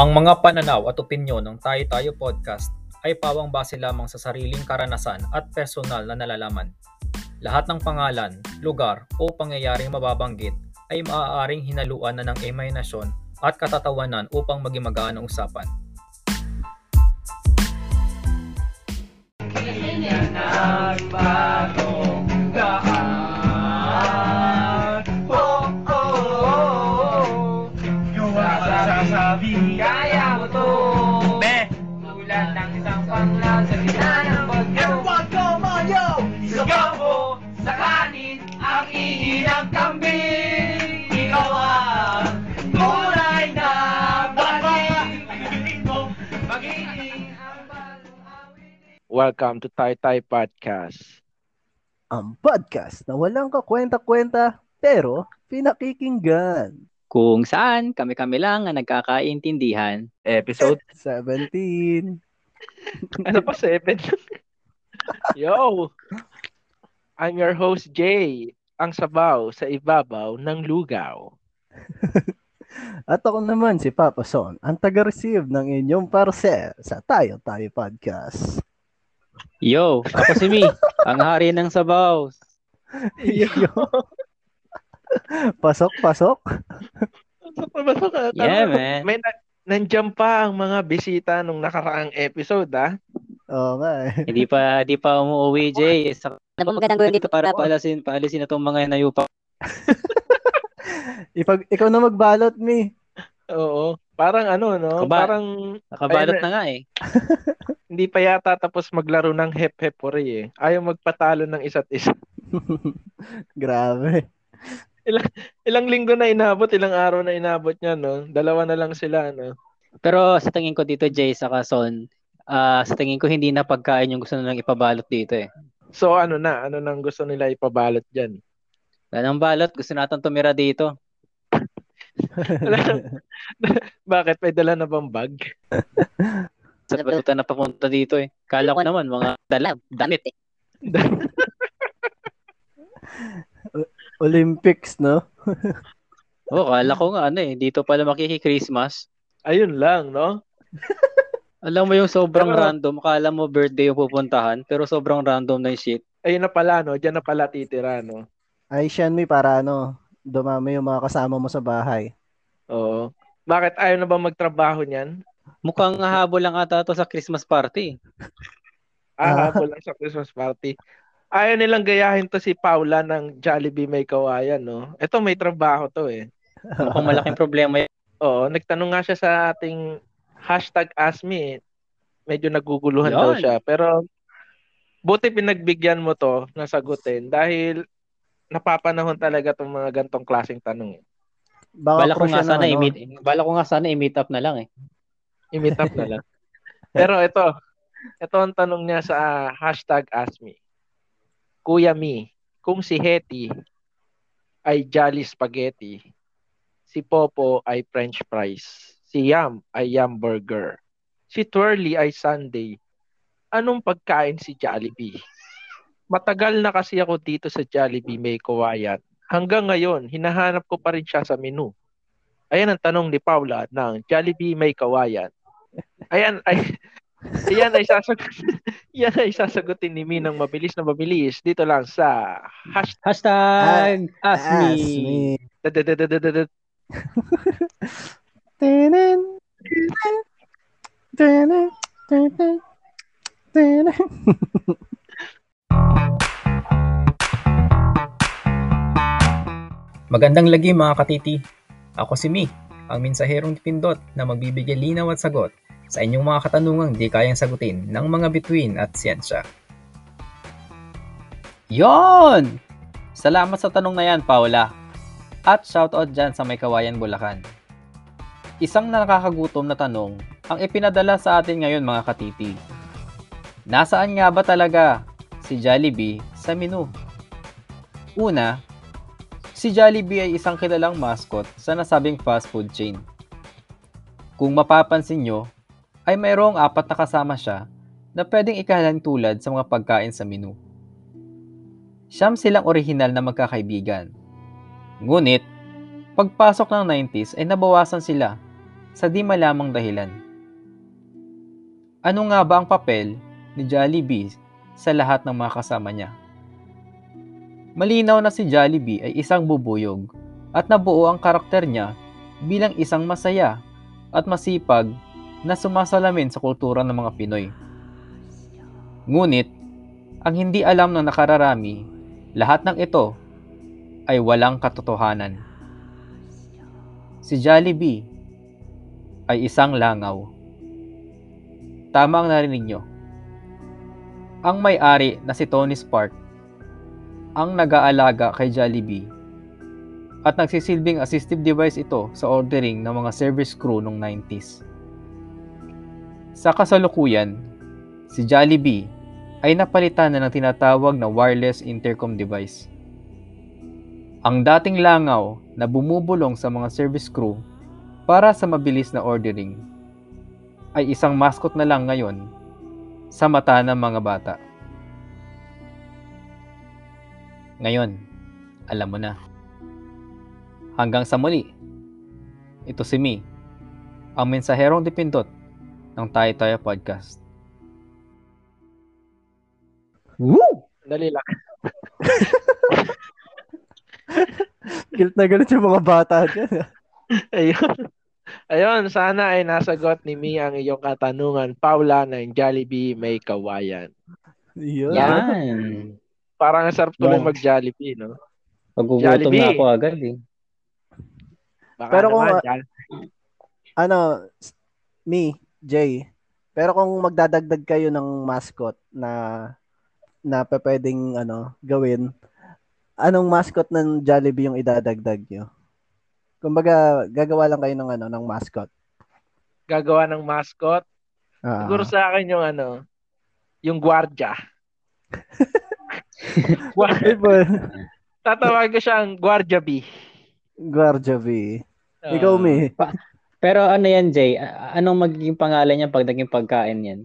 Ang mga pananaw at opinyon ng Tayo Tayo Podcast ay pawang base lamang sa sariling karanasan at personal na nalalaman. Lahat ng pangalan, lugar o pangyayaring mababanggit ay maaaring hinaluan na ng imahinasyon at katatawanan upang maging magaan ang usapan. Nagbagong daan Welcome to Tai Tai Podcast. ang podcast na walang kakwenta-kwenta pero pinakikinggan. Kung saan kami-kami lang ang nagkakaintindihan. Episode, 17. ano pa, 7? Yo! I'm your host, Jay. Ang sabaw sa ibabaw ng lugaw. At ako naman si Papa Son, ang taga-receive ng inyong parcel sa Tayo Tayo Podcast. Yo, ako si Mi, ang hari ng sabaw. Yo. pasok, pasok. Pasok pasok ka. Yeah, man. May na- nandiyan pa ang mga bisita nung nakaraang episode, ah. Oo nga eh. Hindi pa hindi pa umuwi, Jay. Sa Ano ba magandang gawin dito para paalasin, paalisin na tong mga nayupa. Ipag, ikaw na magbalot, mi. Oo. Parang ano, no? Kaba- Parang Nakabalot Ayun, na nga eh. hindi pa yata tapos maglaro ng hep-hep puri, eh. Ayaw magpatalo ng isa't isa. Grabe. Ilang linggo na inabot, ilang araw na inabot niya, no? Dalawa na lang sila, no? Pero sa tingin ko dito, Jay, sa Son, ah sa tingin ko hindi na pagkain yung gusto nilang ipabalot dito eh. So ano na, ano nang gusto nila ipabalot diyan? Wala nang balot, gusto natin tumira dito. Bakit may dala na bang bag? Sa pagpunta na papunta dito eh. Kala ko naman mga dala, damit eh. Olympics, no? Oo, kala ko nga ano eh, dito pala makiki-Christmas. Ayun lang, no? Alam mo yung sobrang Pero- random, kala mo birthday yung pupuntahan, pero sobrang random na yung shit. Ayun na pala, no? Diyan na pala titira, no? Ay, siyan, mi, para ano, dumami yung mga kasama mo sa bahay. Oo. Bakit ayaw na ba magtrabaho niyan? Mukhang habol lang ata to sa Christmas party. Ah, habol lang sa Christmas party. Ayaw nilang gayahin to si Paula ng Jollibee May Kawayan, no? Ito may trabaho to, eh. Mukhang malaking problema yun. Oo, nagtanong nga siya sa ating hashtag Ask Me. eh. Medyo naguguluhan daw Yan. siya. Pero buti pinagbigyan mo to na sagutin dahil napapanahon talaga tong mga gantong klaseng tanong. Eh. Baka Bala ko nga yan ng sana ano. i-meet, bala ko nga sana i-meet up na lang eh. I-meet up na lang. Pero ito, ito ang tanong niya sa ah, hashtag Ask Me. Kuya Mi, kung si Hetty ay Jolly Spaghetti, si Popo ay French fries, si Yam ay Yam Burger, si Twirly ay Sunday, anong pagkain si Jollibee? Matagal na kasi ako dito sa Jollibee may kawayan. Hanggang ngayon, hinahanap ko pa rin siya sa menu. Ayan ang tanong ni Paula ng Jollibee may kawayan. Ayan ay Ayan ay sasagot yan ay sasagutin ni Minang mabilis na mabilis dito lang sa hashtag Hashtag ask me. Ask tinin, tinin, tinin. Magandang lagi mga katiti. Ako si Mi, ang mensaherong pindot na magbibigay linaw at sagot sa inyong mga katanungang di kayang sagutin ng mga bituin at siyensya. Yon! Salamat sa tanong na yan, Paula. At shoutout dyan sa may kawayan Bulacan. Isang nakakagutom na tanong ang ipinadala sa atin ngayon mga katiti. Nasaan nga ba talaga si Jollibee sa menu? Una, si Jollibee ay isang kilalang mascot sa nasabing fast food chain. Kung mapapansin nyo, ay mayroong apat na kasama siya na pwedeng ikahalan tulad sa mga pagkain sa menu. Siyam silang orihinal na magkakaibigan. Ngunit, pagpasok ng 90s ay nabawasan sila sa di malamang dahilan. Ano nga ba ang papel ni Jollibee sa lahat ng mga kasama niya? Malinaw na si Jollibee ay isang bubuyog at nabuo ang karakter niya bilang isang masaya at masipag na sumasalamin sa kultura ng mga Pinoy. Ngunit, ang hindi alam ng nakararami, lahat ng ito ay walang katotohanan. Si Jollibee ay isang langaw. Tama ang narinig nyo. Ang may-ari na si Tony Spark ang nag-aalaga kay Jollibee at nagsisilbing assistive device ito sa ordering ng mga service crew noong 90s. Sa kasalukuyan, si Jollibee ay napalitan na ng tinatawag na wireless intercom device. Ang dating langaw na bumubulong sa mga service crew para sa mabilis na ordering ay isang mascot na lang ngayon sa mata ng mga bata. Ngayon, alam mo na. Hanggang sa muli, ito si Mi, ang mensaherong dipindot ng Tayo Tayo Podcast. Woo! Dali lang. Guilt na galit yung mga bata dyan. Ayun. Ayun, sana ay nasagot ni Mi ang iyong katanungan. Paula ng Jollibee may kawayan. Yun. Yan! Parang ang sarap tuloy Yan. mag-Jollibee, no? Pagugutom Jollibee. na ako agad eh. Baka Pero kung- naman, Ano, me, Jay, pero kung magdadagdag kayo ng mascot na na pwedeng ano, gawin, anong mascot ng Jollibee yung idadagdag nyo? Kumbaga, gagawa lang kayo ng ano, ng mascot. gagawa ng mascot. Ah. Siguro sa akin yung ano, yung gwardya. Iba, Tatawag ko siyang Guardia B. Guardia V. Ah, Ikaw, me. Pero ano yan, Jay? Anong magiging pangalan niya pag naging pagkain yan?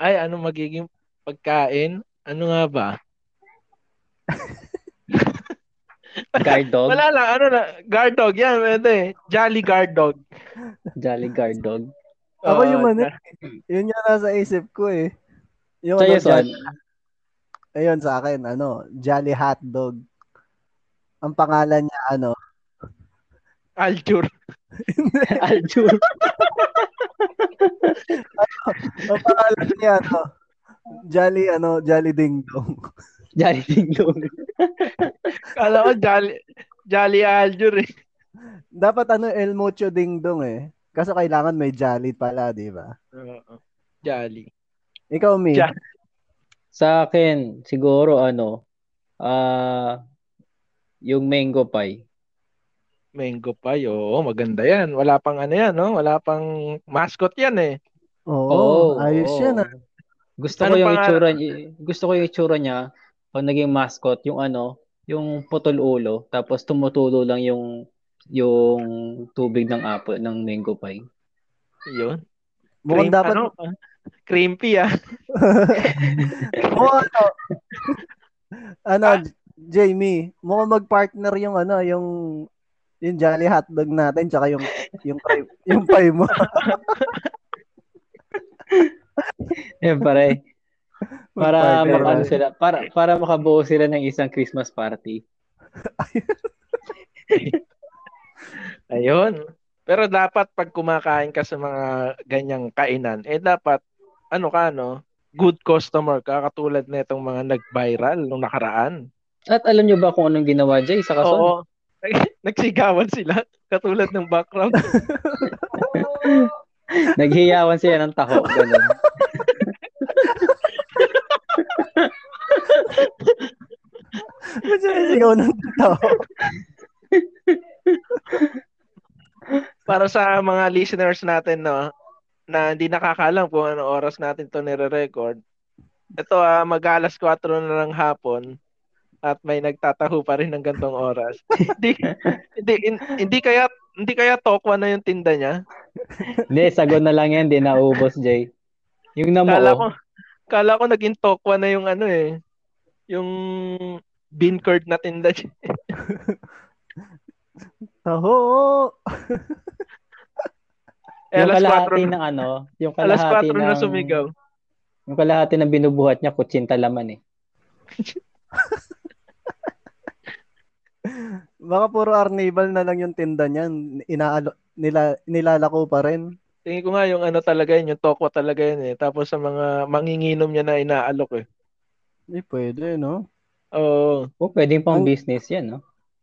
Ay, ano magiging pagkain? Ano nga ba? Guard dog? Wala lang, ano na, guard dog, yan, pwede. Jolly guard dog. Jolly guard dog. Ako yung ja- yun yung nasa isip ko eh. Yung Sa'yo, ano, Son? Jolly- ayun sa akin, ano, Jolly Hot Dog. Ang pangalan niya, ano, Aljur. Aljur. ang pangalan niya, ano, Jolly, ano, Jolly Ding Dong. Jolly Ding Dong. Kala ko Jolly, Jolly Aljur eh. Dapat ano, El Mucho Ding Dong eh. Kaso kailangan may Jolly pala, di ba? Oo. Jolly. Ikaw, Mi. Ja- Sa akin, siguro ano, ah yung mango pie. Mango pie, oo, maganda yan. Wala pang ano yan, no? Wala pang mascot yan eh. Oo, ayos oo. yan ah. Gusto Ano ko yung itsura niya, gusto ko yung itsura niya pag naging mascot, yung ano, yung putol ulo, tapos tumutulo lang yung yung tubig ng apple ng mango pie. Yun. Mukhang dapat, ano, ah, creamy ah. mukhang ano, ano, Jamie, mukhang mag-partner yung ano, yung yung Jolly Hotdog natin tsaka yung yung pie, yung pie mo. Eh pare, para makano sila, para para makabuo sila ng isang Christmas party. Ayun. Pero dapat pag kumakain ka sa mga ganyang kainan, eh dapat, ano ka, no? Good customer ka, katulad na itong mga nag-viral nung nakaraan. At alam nyo ba kung anong ginawa Jay sa kason? Oo. Nagsigawan sila, katulad ng background. Naghiyawan sila ng taho. Ganun. Sigaw ng tao. Para sa mga listeners natin, no, na hindi nakakalam kung ano oras natin to nire-record. Ito, ah, mag-alas 4 na ng hapon at may nagtataho pa rin ng gantong oras. hindi, hindi, hin- hindi kaya hindi kaya tokwa na yung tinda niya. Hindi, sagon na lang yan. Hindi naubos, Jay. Yung Kala ko, namuo, kala ko naging tokwa na yung ano eh. Yung bean curd na tinda. Taho. Eh, yung alas 4 kalahati na, ng ano, yung alas kalahati 4 ng, na sumigaw. yung kalahati ng binubuhat niya, kutsinta laman eh. Baka puro Arnival na lang yung tinda niyan. Inaalo, nila, nilalako pa rin. Tingin ko nga yung ano talaga yun, yung tokwa talaga yun eh. Tapos sa mga manginginom niya na inaalok eh. Hindi pwede, no? Oo. Oh, pwedeng pang Ang- business yan, no?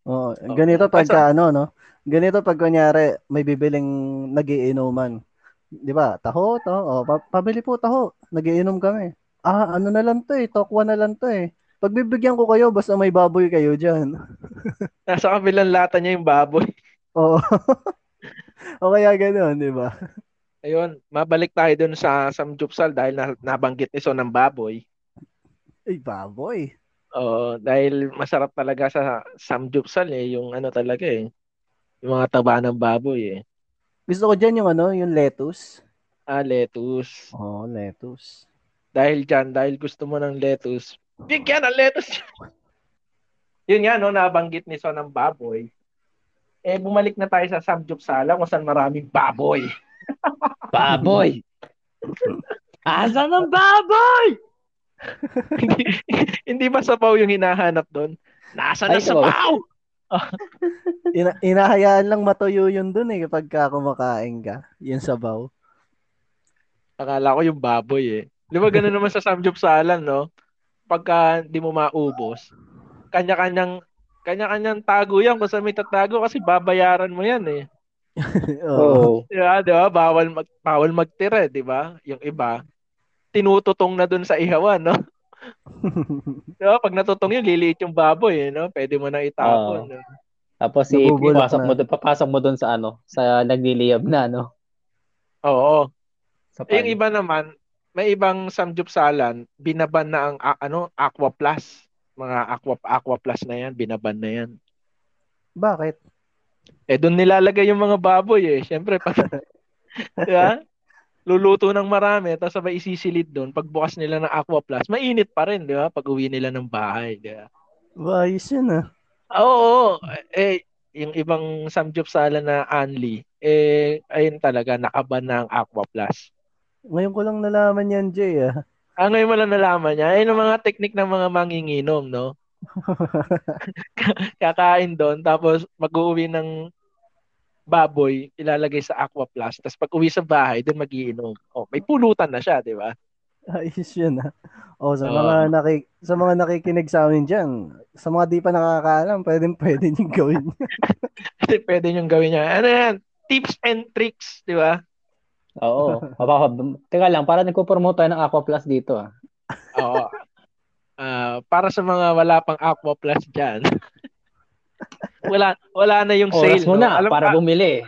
Oo, ganito pagka ano, no? Ganito pag kunyari may bibiling nagiinuman. 'Di ba? Taho, taho. Oh, pa- pabili po taho. Nagiinom kami. Ah, ano na lang 'to eh, tokwa na lang 'to eh. Pagbibigyan ko kayo basta may baboy kayo diyan. Nasa kabilang lata niya yung baboy. Oo. o kaya ganoon, 'di ba? Ayun, mabalik tayo dun sa Samjupsal dahil na, nabanggit ni Son ng baboy. Ay, baboy. Oo, dahil masarap talaga sa Samjupsal eh, yung ano talaga eh. Yung mga taba ng baboy eh. Gusto ko diyan yung ano, yung lettuce. Ah, lettuce. Oh, lettuce. Dahil dyan, dahil gusto mo ng lettuce, bigyan ng lettuce. Yun nga, no, nabanggit ni Son ng baboy. Eh, bumalik na tayo sa Samjupsala kung saan maraming baboy. Baboy! Asa ng baboy? hindi, hindi ba sapaw yung hinahanap doon? Nasa na Ay? Ina- inahayaan lang matuyo yun dun eh kapag ka kumakain ka. Yung sabaw. Akala ko yung baboy eh. Di ba ganun naman sa Samjupsalan, no? Pagka hindi mo maubos, kanya-kanyang kanya-kanyang tago yan kung saan may tatago kasi babayaran mo yan eh. Oo. Oh. Di ba? Di ba? Bawal, mag, bawal magtira, di ba? Yung iba, tinututong na dun sa ihawan, no? Di ba? Pag natutong yun, liliit yung baboy, eh, no? Pwede mo na itapon. no? Tapos si Nabubulok papasok na. mo doon, papasok mo doon sa ano, sa nagliliyab na ano, Oo. sa Eh, yung pan. iba naman, may ibang samjupsalan, binaban na ang a- ano, Aqua Plus. Mga Aqua, Aqua Plus na yan, binaban na yan. Bakit? Eh, doon nilalagay yung mga baboy eh. Siyempre, pag, di ba? Luluto ng marami, tapos sabay isisilid doon. Pagbukas nila ng Aqua Plus, mainit pa rin, di ba? Pag uwi nila ng bahay, di ba? Ba, ayos yun ah. Oo, eh, yung ibang samjupsala na Anli, eh, ayun talaga, nakaban na ang Aqua Plus. Ngayon ko lang nalaman yan, Jay ah. Ah, ngayon mo lang nalaman niya. Ayun ang mga teknik ng mga manginginom, no? Kakain doon, tapos mag-uwi ng baboy, ilalagay sa Aqua Plus. Tapos pag uwi sa bahay, doon magiinom. Oh, may pulutan na siya, di ba? Ayos yun ah. O, sa Oo. mga, naki, sa mga nakikinig sa amin dyan, sa mga di pa nakakaalam, pwedeng pwede nyo gawin. Kasi pwede niyong gawin niya. Ano yan? Tips and tricks, di ba? Oo. Teka lang, para nagpo-promote tayo ng Aqua Plus dito ah. Oo. Ah, para sa mga wala pang Aqua Plus dyan, wala wala na yung sale. Oras mo no? na Alam para ka- bumili.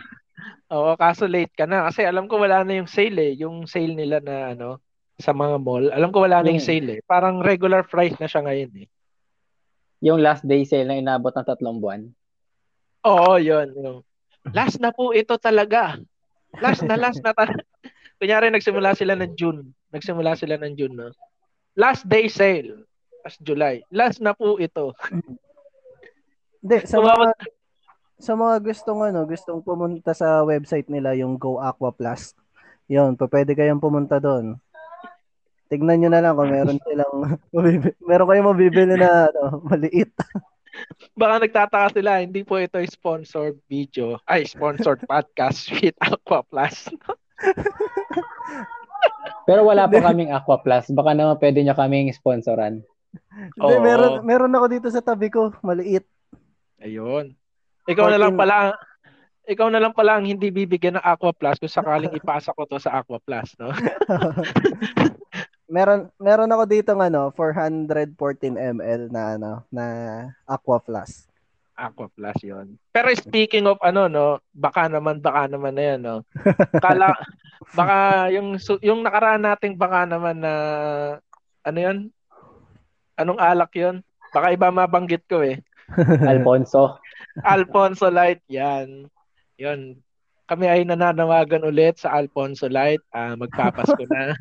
Oo, kaso late ka na. Kasi alam ko wala na yung sale eh. Yung sale nila na ano, sa mga mall. Alam ko wala na yung Yung- sale eh. Parang regular price na siya ngayon eh. Yung last day sale na inabot ng tatlong buwan. Oo, yun. Yung, last na po ito talaga. Last na, last na talaga. Kunyari, nagsimula sila ng June. Nagsimula sila ng June, no? Last day sale. Last July. Last na po ito. Hindi, sa mga, sa mga gustong ano, gustong pumunta sa website nila, yung Go Aqua Plus, yun, pa- pwede kayong pumunta doon. Tignan nyo na lang kung meron silang, meron kayong mabibili na ano, maliit. Baka nagtataka sila, hindi po ito sponsored video. Ay, sponsored podcast with Aqua Plus. Pero wala pa kaming Aqua Plus. Baka naman pwede nyo kaming sponsoran. Hindi, meron, meron ako dito sa tabi ko, maliit. Ayun. Ikaw na lang 14 pala ikaw na lang pala ang hindi bibigyan ng Aqua Plus kung sakaling ipasa ko to sa Aqua Plus, no? meron meron ako dito ng ano 414 ml na ano na Aqua Plus. Aqua Plus yon. Pero speaking of ano no, baka naman baka naman na yan no. Kala baka yung yung nakaraan nating baka naman na ano yon? Anong alak yon? Baka iba mabanggit ko eh. Alfonso. Alfonso Light yan. Yon. Kami ay nananawagan ulit sa Alfonso Light. Ah, magpapasko na.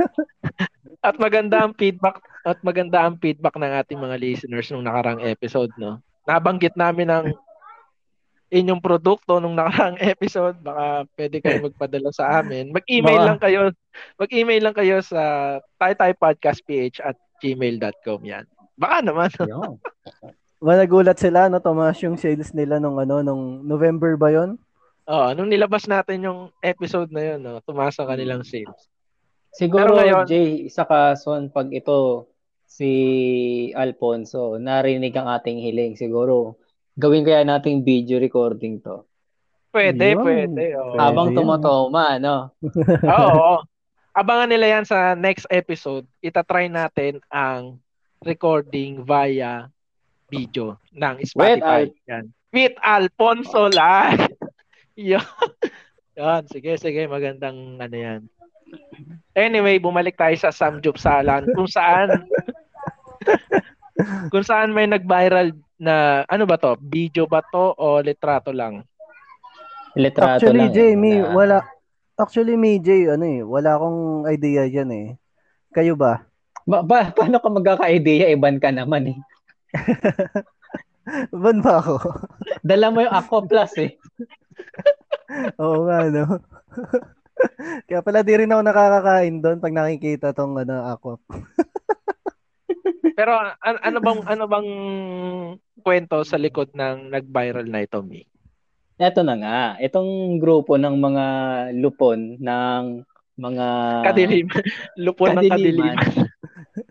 at maganda ang feedback at maganda ang feedback ng ating mga listeners nung nakarang episode, no. Nabanggit namin ang inyong produkto nung nakaraang episode, baka pwede kayo magpadala sa amin. Mag-email lang kayo. Mag-email lang kayo sa taytaypodcastph at gmail.com yan. Baka naman. Managulat sila, no, Tomas, yung sales nila nung ano, nung November ba yon? Oh, nung nilabas natin yung episode na yun, no, tumaas ang kanilang sales. Siguro, Pero ngayon- Jay, isa ka, Son, pag ito, si Alfonso, narinig ang ating hiling. Siguro, gawin kaya nating video recording to. Pwede, Yun. pwede. Oh. Habang yan. tumatoma, no? Oo. oo. Abangan nila yan sa next episode. Itatry natin ang recording via video ng Spotify. With yan. With Alfonso Live. yan. yan. Sige, sige. Magandang ano yan. Anyway, bumalik tayo sa Samjupsalan kung saan kung saan may nag-viral na ano ba to? Video ba to o litrato lang? Litrato Actually, lang. Jamie, eh, na- wala. Actually, may Jay, ano eh, wala akong idea dyan eh. Kayo ba? Ba, ba, paano ka magkaka-idea? Iban ka naman eh. Ban ba ako? Dala mo yung Aqua Plus eh. Oo nga, no? Kaya pala di rin ako nakakakain doon pag nakikita tong ano, aqua. Pero an- ano bang ano bang kwento sa likod ng nag-viral na ito, Mi? Ito na nga. Itong grupo ng mga lupon ng mga Kadilim. Lupon ng kadiliman.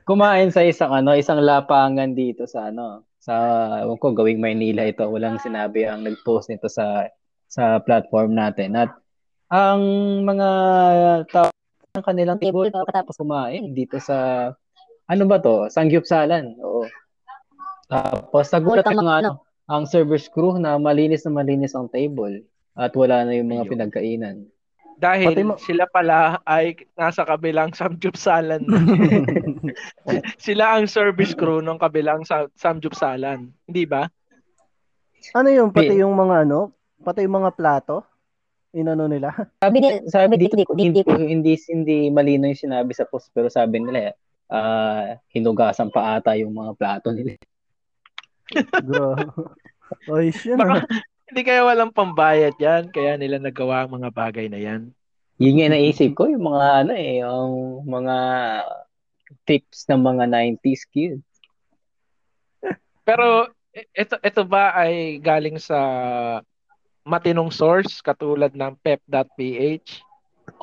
Kumain sa isang ano, isang lapangan dito sa ano, sa ewan ko gawing Maynila ito. Walang sinabi ang nag-post nito sa sa platform natin. At ang mga tao ng kanilang table tapos kumain dito sa ano ba to? Sangyupsalan. Oo. Tapos nagulat ang mga ano, ang service crew na malinis na malinis ang table at wala na yung mga Ayun. pinagkainan. Dahil Pati mo- sila pala ay nasa kabilang samjupsalan. sila ang service crew ng kabilang sa samjupsalan. Hindi ba? ano yung pati yung mga ano, pati yung mga plato? Inano nila? Sabi, sabi dito, hindi, hindi, hindi malino yung sinabi sa post, pero sabi nila, ah hinugasan pa ata yung mga plato nila. Bro. Ayos yun. Baka-. Hindi kaya walang pambayad yan, kaya nila nagawa ang mga bagay na yan. Yun nga naisip ko, yung mga ano eh, yung mga tips ng mga 90s kids. Pero ito ito ba ay galing sa matinong source katulad ng pep.ph?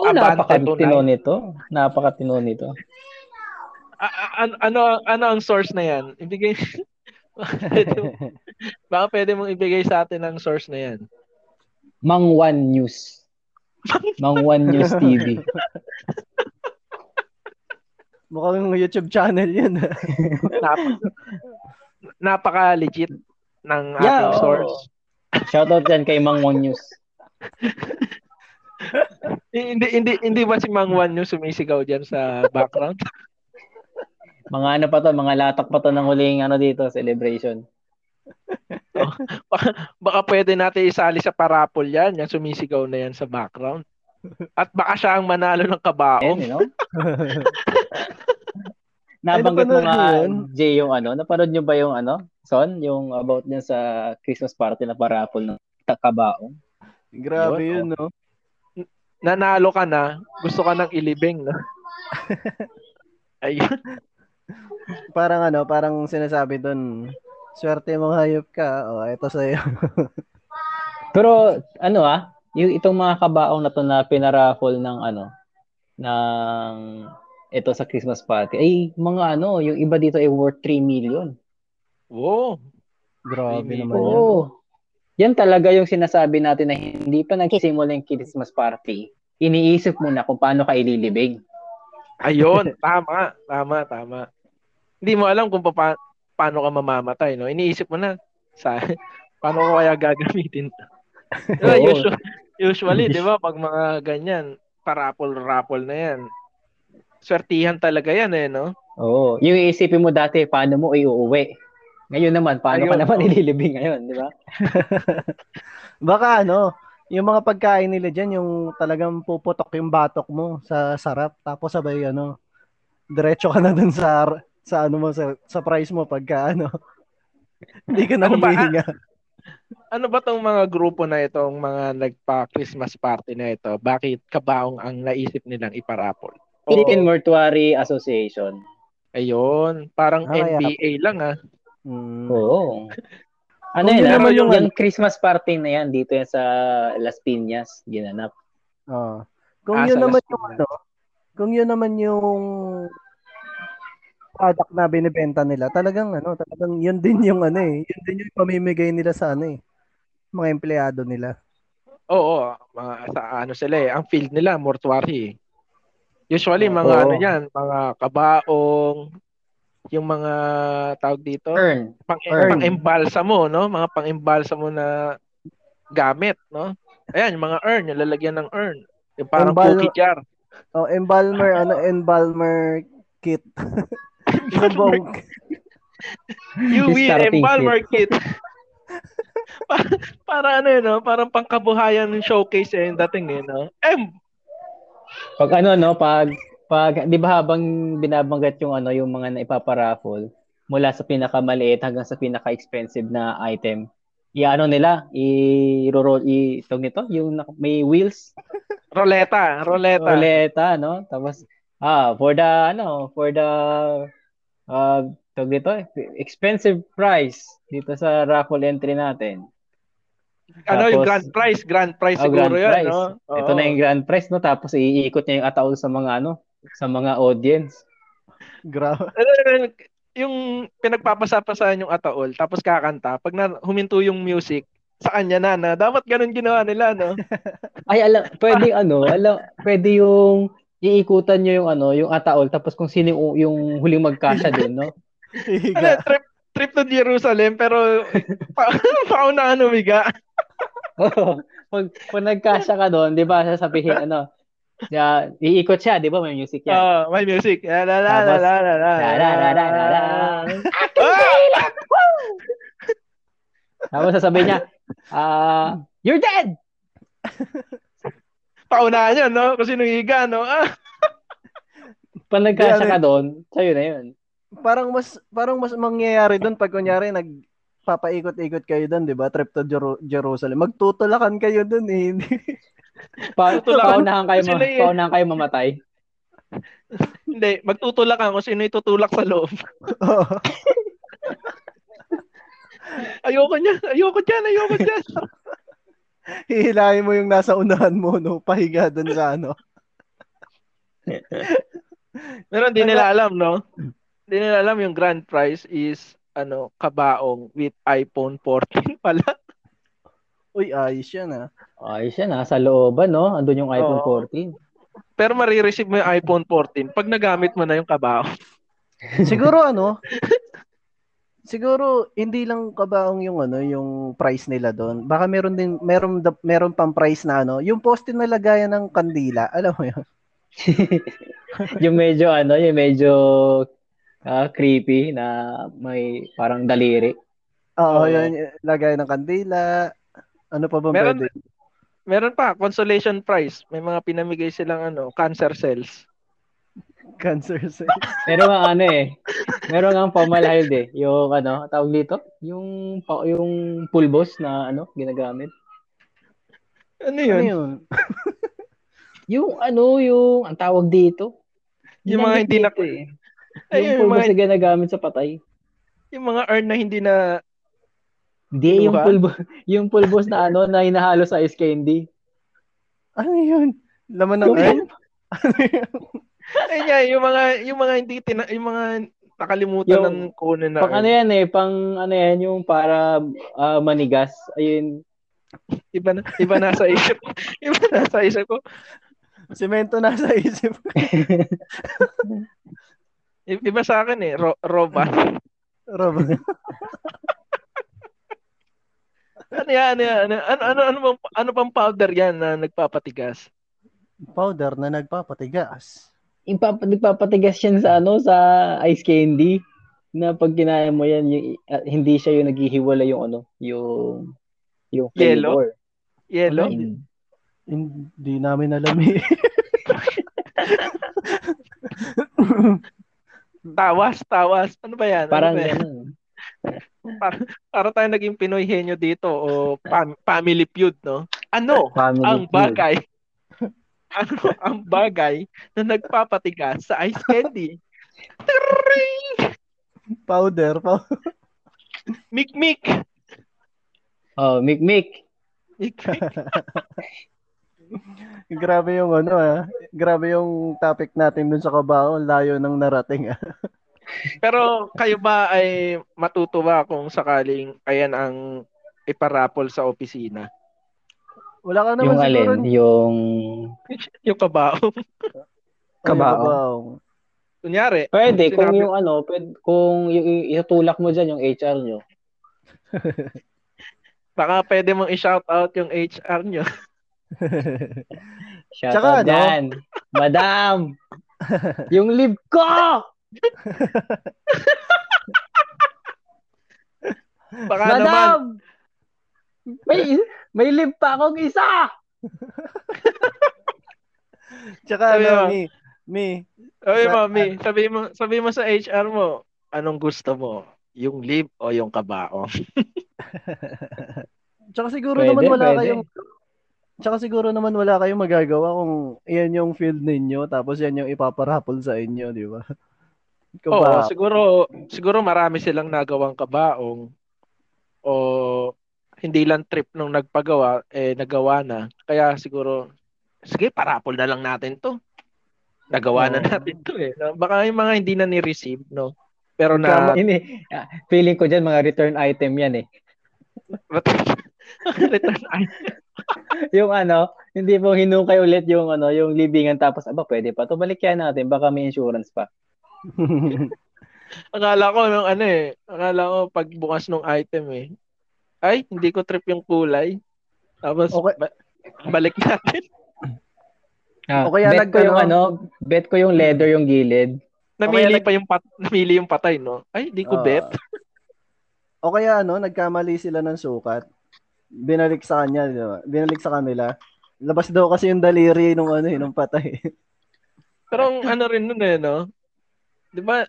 Oh, napakatino nito. Napakatino nito. A- a- ano ano ang source na yan? Ibigay baka pwede mong ibigay sa atin ang source na yan. Mang One News. Mang One News TV. Mukhang YouTube channel yun. Nap- napaka legit ng Yeah, ating source. Shoutout dyan kay Mang One News. Hindi hindi hindi ba si Mang Juan yung sumisigaw diyan sa background? Mga ano pa to, mga latak pa to ng huling ano dito, celebration. Baka pwede natin isali sa parapol yan, yung sumisigaw na yan sa background. At baka siya ang manalo ng kabaong. you know? Nabanggit mo nga? Jay, yung ano, napanood nyo ba yung ano, Son, yung about dyan sa Christmas party na parapol ng takabaong? Grabe Yun, yun, no? Nanalo ka na, gusto ka ng ilibing, no? Ayun. Parang ano, parang sinasabi doon, swerte mo hayop ka. O, eto sa'yo. Pero ano ah, yung itong mga kabaong na to na pinaraffle ng ano, ng ito sa Christmas party, ay mga ano, yung iba dito ay worth 3 million. Wow. Grabe naman yan. Oo. Yan talaga yung sinasabi natin na hindi pa nagsisimula yung Christmas party. Iniisip mo na kung paano ka ililibing. Ayun, tama, tama, tama. Hindi mo alam kung pa, paano ka mamamatay, no? Iniisip mo na sa paano ko kaya gagamitin. to? Diba, usually, usually, 'di ba, pag mga ganyan, parapol-rapol na 'yan. Swertihan talaga 'yan eh, no? Oo. Yung iisipin mo dati, paano mo iuuwi? Ngayon naman, paano ka Ayun, naman oo. ililibing ngayon, di ba? Baka ano, yung mga pagkain nila dyan, yung talagang puputok yung batok mo sa sarap. Tapos sabay ano, diretso ka na dun sa, sa ano mo, sa, sa price mo pagka ano. Hindi ka na ba, humihinga. ano ba tong mga grupo na itong mga nagpa-Christmas party na ito? Bakit kabaong ang naisip nilang iparapol? O, Philippine Mortuary Association. ayun, parang Ah, NBA lang ah. Mm. Oo. Ano Kung yun, yun ah, naman yung, yung- yung Christmas party na yan dito yan sa Las Piñas, ginanap. Oo. Kung Ah, yun sa naman Las yung ano, kung yun naman yung product na binibenta nila, talagang ano, talagang yun din yung ano eh, yun din yung pamimigay nila sa ano eh, mga empleyado nila. Oo, mga, sa ano sila eh, ang field nila, mortuary. eh. Usually, mga Oo. ano yan, mga kabaong, yung mga tawag dito, Earn. pang, Earn. pang-embalsa mo, no? Mga pang-embalsa mo na gamit, no? Ayan, yung mga urn, yung lalagyan ng urn. Yung parang Embal- cookie jar. Oh, embalmer, ano, embalmer kit. Buong, You win embalmer kit. para, para ano yun, no? Parang pangkabuhayan ng showcase eh, yung dating eh, no? Em, Pag ano, no, pag, pag, di ba habang binabanggit yung ano, yung mga naipaparaffle, mula sa pinakamaliit hanggang sa pinaka-expensive na item, i-ano nila, i-roll, i tawag nito, yung may wheels, roleta, roleta. ruleta, no? Tapos, ah, for the, ano, for the, uh, tawag dito, expensive price dito sa raffle entry natin. ano yung Tapos- grand prize? Grand prize Oh, siguro grand yun, prize. no? Ito Oo. na yung grand prize, no? Tapos iikot niya yung ataol sa mga, ano, sa mga audience. gra- Ano, ano, yung pinagpapasapasahan yung ataol, tapos kakanta, pag na, huminto yung music, sa kanya na, na dapat ganun ginawa nila, no? Ay, alam, pwede ano, alam, pwede yung iikutan niyo yung ano, yung ataol tapos kung sino yung, yung huling magkasya doon, no? Ano, trip, trip to Jerusalem, pero pa, paunahan umiga. Oo. pag, pag nagkasya ka doon, 'di ba, sasabihin ano, ya, iikot siya, 'di ba? May music yan. Ah, may music. La la la la Tapos, la la la. la, la, la, la, la, la. Ah! Tapos sasabihin niya, ah, you're dead. Paunahan yun, no? Kasi nung higa, no? Ah, Pag ano, ka doon, sa'yo na 'yun. parang mas parang mas mangyayari doon pag kunyari nag papaikot-ikot kayo doon, 'di ba? Trip to Jeru- Jerusalem. Magtutulakan kayo doon eh. Pa, paunahan kayo, ma- eh. paunahan kayo mamatay. hindi, magtutulak ka kung sino itutulak sa loob. Oo. Ayoko niya, ayoko dyan, ayoko dyan. Hihilahin mo yung nasa unahan mo, no? Pahiga doon sa ano. Pero hindi nila alam, no? Hindi nila alam yung grand prize is ano, kabaong with iPhone 14 pala. Uy, ayos yan ah. Ayos yan, nasa looban, no? Andun yung iPhone Oo. 14. Pero marireceive mo yung iPhone 14 pag nagamit mo na yung kabaong. Siguro ano, siguro hindi lang kabaong yung ano, yung price nila doon. Baka meron din meron meron pang price na ano, yung poste na lagayan ng kandila, alam mo yun. yung medyo ano, yung medyo ah, creepy na may parang daliri. Oo, Oo. yun, lagayan ng kandila. Ano pa ba Meron- pwede? Meron pa, consolation prize. May mga pinamigay silang ano, cancer cells. Cancer cells. Meron nga ano eh. Meron nga pamalahid eh. Yung ano, tawag dito? Yung yung pulbos na ano, ginagamit. Ano Ano yun? yun? Yung ano, yung ang tawag dito. Yung mga hindi na- eh. Ay, Yung yung pulbos mga- na ginagamit sa patay. Yung mga urn na hindi na Hindi, yung pulbos, yung pulbos na ano, na hinahalo sa ice candy. Ano yun? Laman ng urn? Ay nga, yung mga yung mga hindi tina, yung mga nakalimutan Yung- ng kunin na. Pang ano yan eh, pang ano yan, yung para ah, manigas. Ayun, Iba na iba na sa isip. ko. Iba na sa isip ko. Semento na sa isip. Iba sa akin eh, ro- roba. Rob. ano yan, ano yan, ano, ano, ano, ano, bang, ano bang powder yan na nagpapatigas? Powder na nagpapatigas. Yung pap- nagpapatigas yan sa ano, sa ice candy. Na pag kinaya mo yan, yung, ah, hindi siya yung naghihiwala yung ano, yung yung Yellow? flavor. Yellow? Mm. Hindi namin alam eh. Tawas, tawas. Ano ba yan? Ano Parang ba yan? ganun. para, para tayo naging Pinoy henyo dito o fam- family feud, no? Ano Family ang feud. bagay ano ang bagay na nagpapatigas sa ice candy? Tring! Powder. Pow- Mik-mik! Oh, Mikmik. Mik-mik. Grabe yung ano ah. Grabe yung topic natin dun sa kabao. Ang Layo ng narating ah. Pero kayo ba ay matutuwa kung sakaling ayan ang iparapol sa opisina? Wala ka naman Yung siguro. alin? Yung Yung kabaong. Ay, yung Kabao. kabaong. Kunyari, Pwede, kung Sinabi- yung ano, pwede, kung yung itutulak mo dyan yung HR nyo. baka pwede mong i-shout out yung HR nyo. Shout Tsaka out ano? dyan. Madam! yung lib ko! Baka naman, Madam! May, may lib pa akong isa! Tsaka Sabi ano, mo. mi, mi, Oy, mami, sabi mo, sabi mo sa HR mo, anong gusto mo? Yung leave o yung kabao? Tsaka siguro Pwede, naman wala pwede. kayong Tsaka siguro naman wala kayong magagawa kung iyan yung field ninyo tapos yan yung ipaparapol sa inyo, di ba? Oo, ba- siguro siguro marami silang nagawang kabaong o hindi lang trip nung nagpagawa eh nagawa na. Kaya siguro sige, parapol na lang natin 'to. Nagawa na Oo. natin 'to eh. No? Baka yung mga hindi na ni-receive, no. Pero na Ini, ah, feeling ko dyan mga return item yan eh. return item. Yung ano, hindi mo hinukay ulit yung ano, yung libingan tapos aba pwede pa to balik yan natin baka may insurance pa. Akala ko nung ano eh, akala ko pagbukas ng item eh. Ay, hindi ko trip yung kulay. Tapos Okay. ba- balik natin. Ah, O kaya bet ko yung ano, bet ko yung leather yung gilid. Namili nag- pa yung pat namili yung patay, no? Ay, di ko Ah. bet. o kaya ano, nagkamali sila ng sukat. Binalik sa kanya, di ba? Binalik sa kanila. Labas daw kasi yung daliri nung ano, eh, nung patay. Pero ang ano rin nun eh, no? 'Di ba?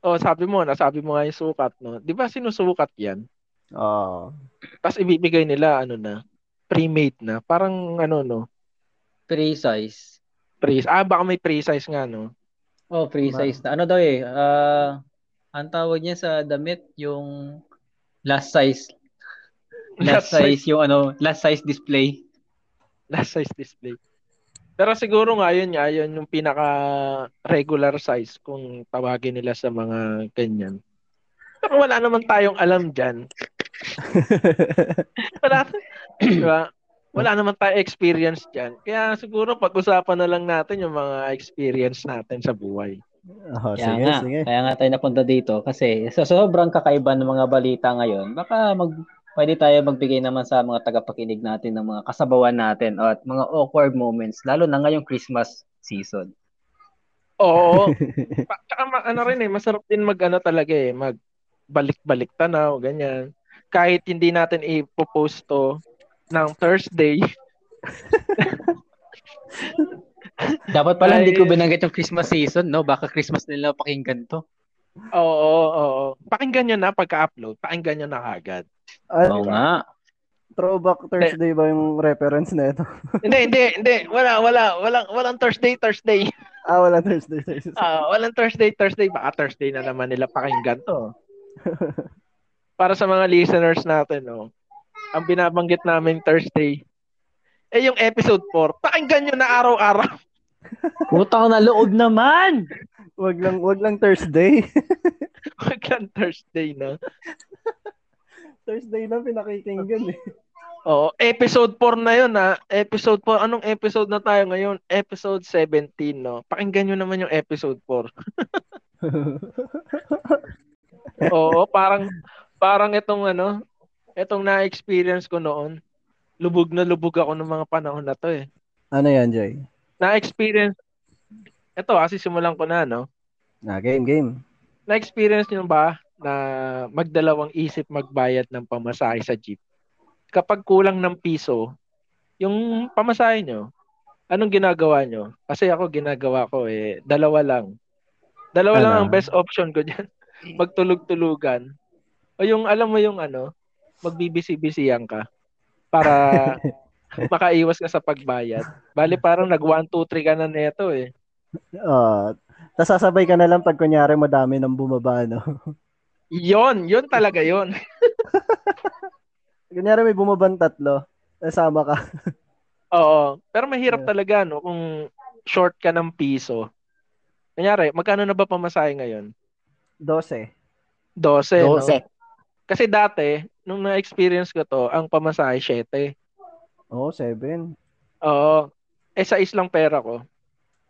Oh, sabi mo, nasabi mo nga yung sukat, no? 'Di ba sinusukat 'yan? Oo. Tapos ibibigay nila ano na, pre-made na. Parang ano no, Precise. pre Ah, baka may precise nga, no? Oh, precise na. Ano daw eh, ah, ang tawag niya sa damit yung last size. Last, size, yung ano, last size display. last size display. Pero siguro nga yun nga, yun yung pinaka regular size kung tawagin nila sa mga ganyan. Pero wala naman tayong alam dyan. wala, di ba? Wala naman tayong experience dyan. Kaya siguro pag-usapan na lang natin yung mga experience natin sa buhay. Oh, Kaya sige, nga, sige. kaya nga tayo napunta dito kasi sa sobrang kakaiba ng mga balita ngayon, baka mag pwede tayo magbigay naman sa mga tagapakinig natin ng mga kasabawan natin at mga awkward moments lalo na ngayong Christmas season. Oo. Pa- Tsaka ano rin eh, masarap din mag ano talaga eh, mag balik-balik tanaw, ganyan. Kahit hindi natin ipopost to ng Thursday, Dapat pala hindi Ay. ko binanggit yung Christmas season, no? Baka Christmas nila pakinggan to. Oo, oo, oo. Pakinggan nyo na pagka-upload. Pakinggan nyo na agad. Oo nga. throwback Thursday ba yung reference na ito? hindi, hindi, hindi. Wala, wala. Walang, walang Thursday, Thursday. ah, wala Thursday, Thursday. Ah, walang Thursday, Thursday. Baka Thursday na naman nila pakinggan to. Para sa mga listeners natin, no. Ang binabanggit namin Thursday, eh yung episode 4, pakinggan nyo na araw-araw. Utang na loob naman! wag lang, wag lang Thursday. Huwag lang Thursday na. Thursday lang pinakikinggan eh. Oo, episode 4 na yun ha. Episode 4. Anong episode na tayo ngayon? Episode 17, no? Pakinggan nyo naman yung episode 4. Oo, parang parang itong ano, itong na-experience ko noon. Lubog na lubog ako ng mga panahon na to eh. ano yan, Jay? Na-experience ito, kasi simulan ko na, no? Ah, game, game. Na-experience nyo ba na magdalawang isip magbayad ng pamasahe sa jeep? Kapag kulang ng piso, yung pamasahe nyo, anong ginagawa nyo? Kasi ako ginagawa ko eh, dalawa lang. Dalawa lang Ano? ang best option ko dyan. Magtulog-tulugan. O yung alam mo yung ano, magbibisi-bisiyan ka para makaiwas ka sa pagbayad. Bali parang nag 1 2 3 ka na neto eh. Uh, tapos sasabay ka na lang pag kunyari madami nang bumaba, no? Yon, yon talaga yon. kunyari may bumabang tatlo, nasama ka. Oo. Pero mahirap talaga, no? Kung short ka ng piso. Kunyari, magkano na ba pamasahe ngayon? 12. 12, 12. no? 12. Kasi dati, nung na-experience ko to, ang pamasahe 7. Oo, oh, 7. Oo. Eh, sa islang pera ko.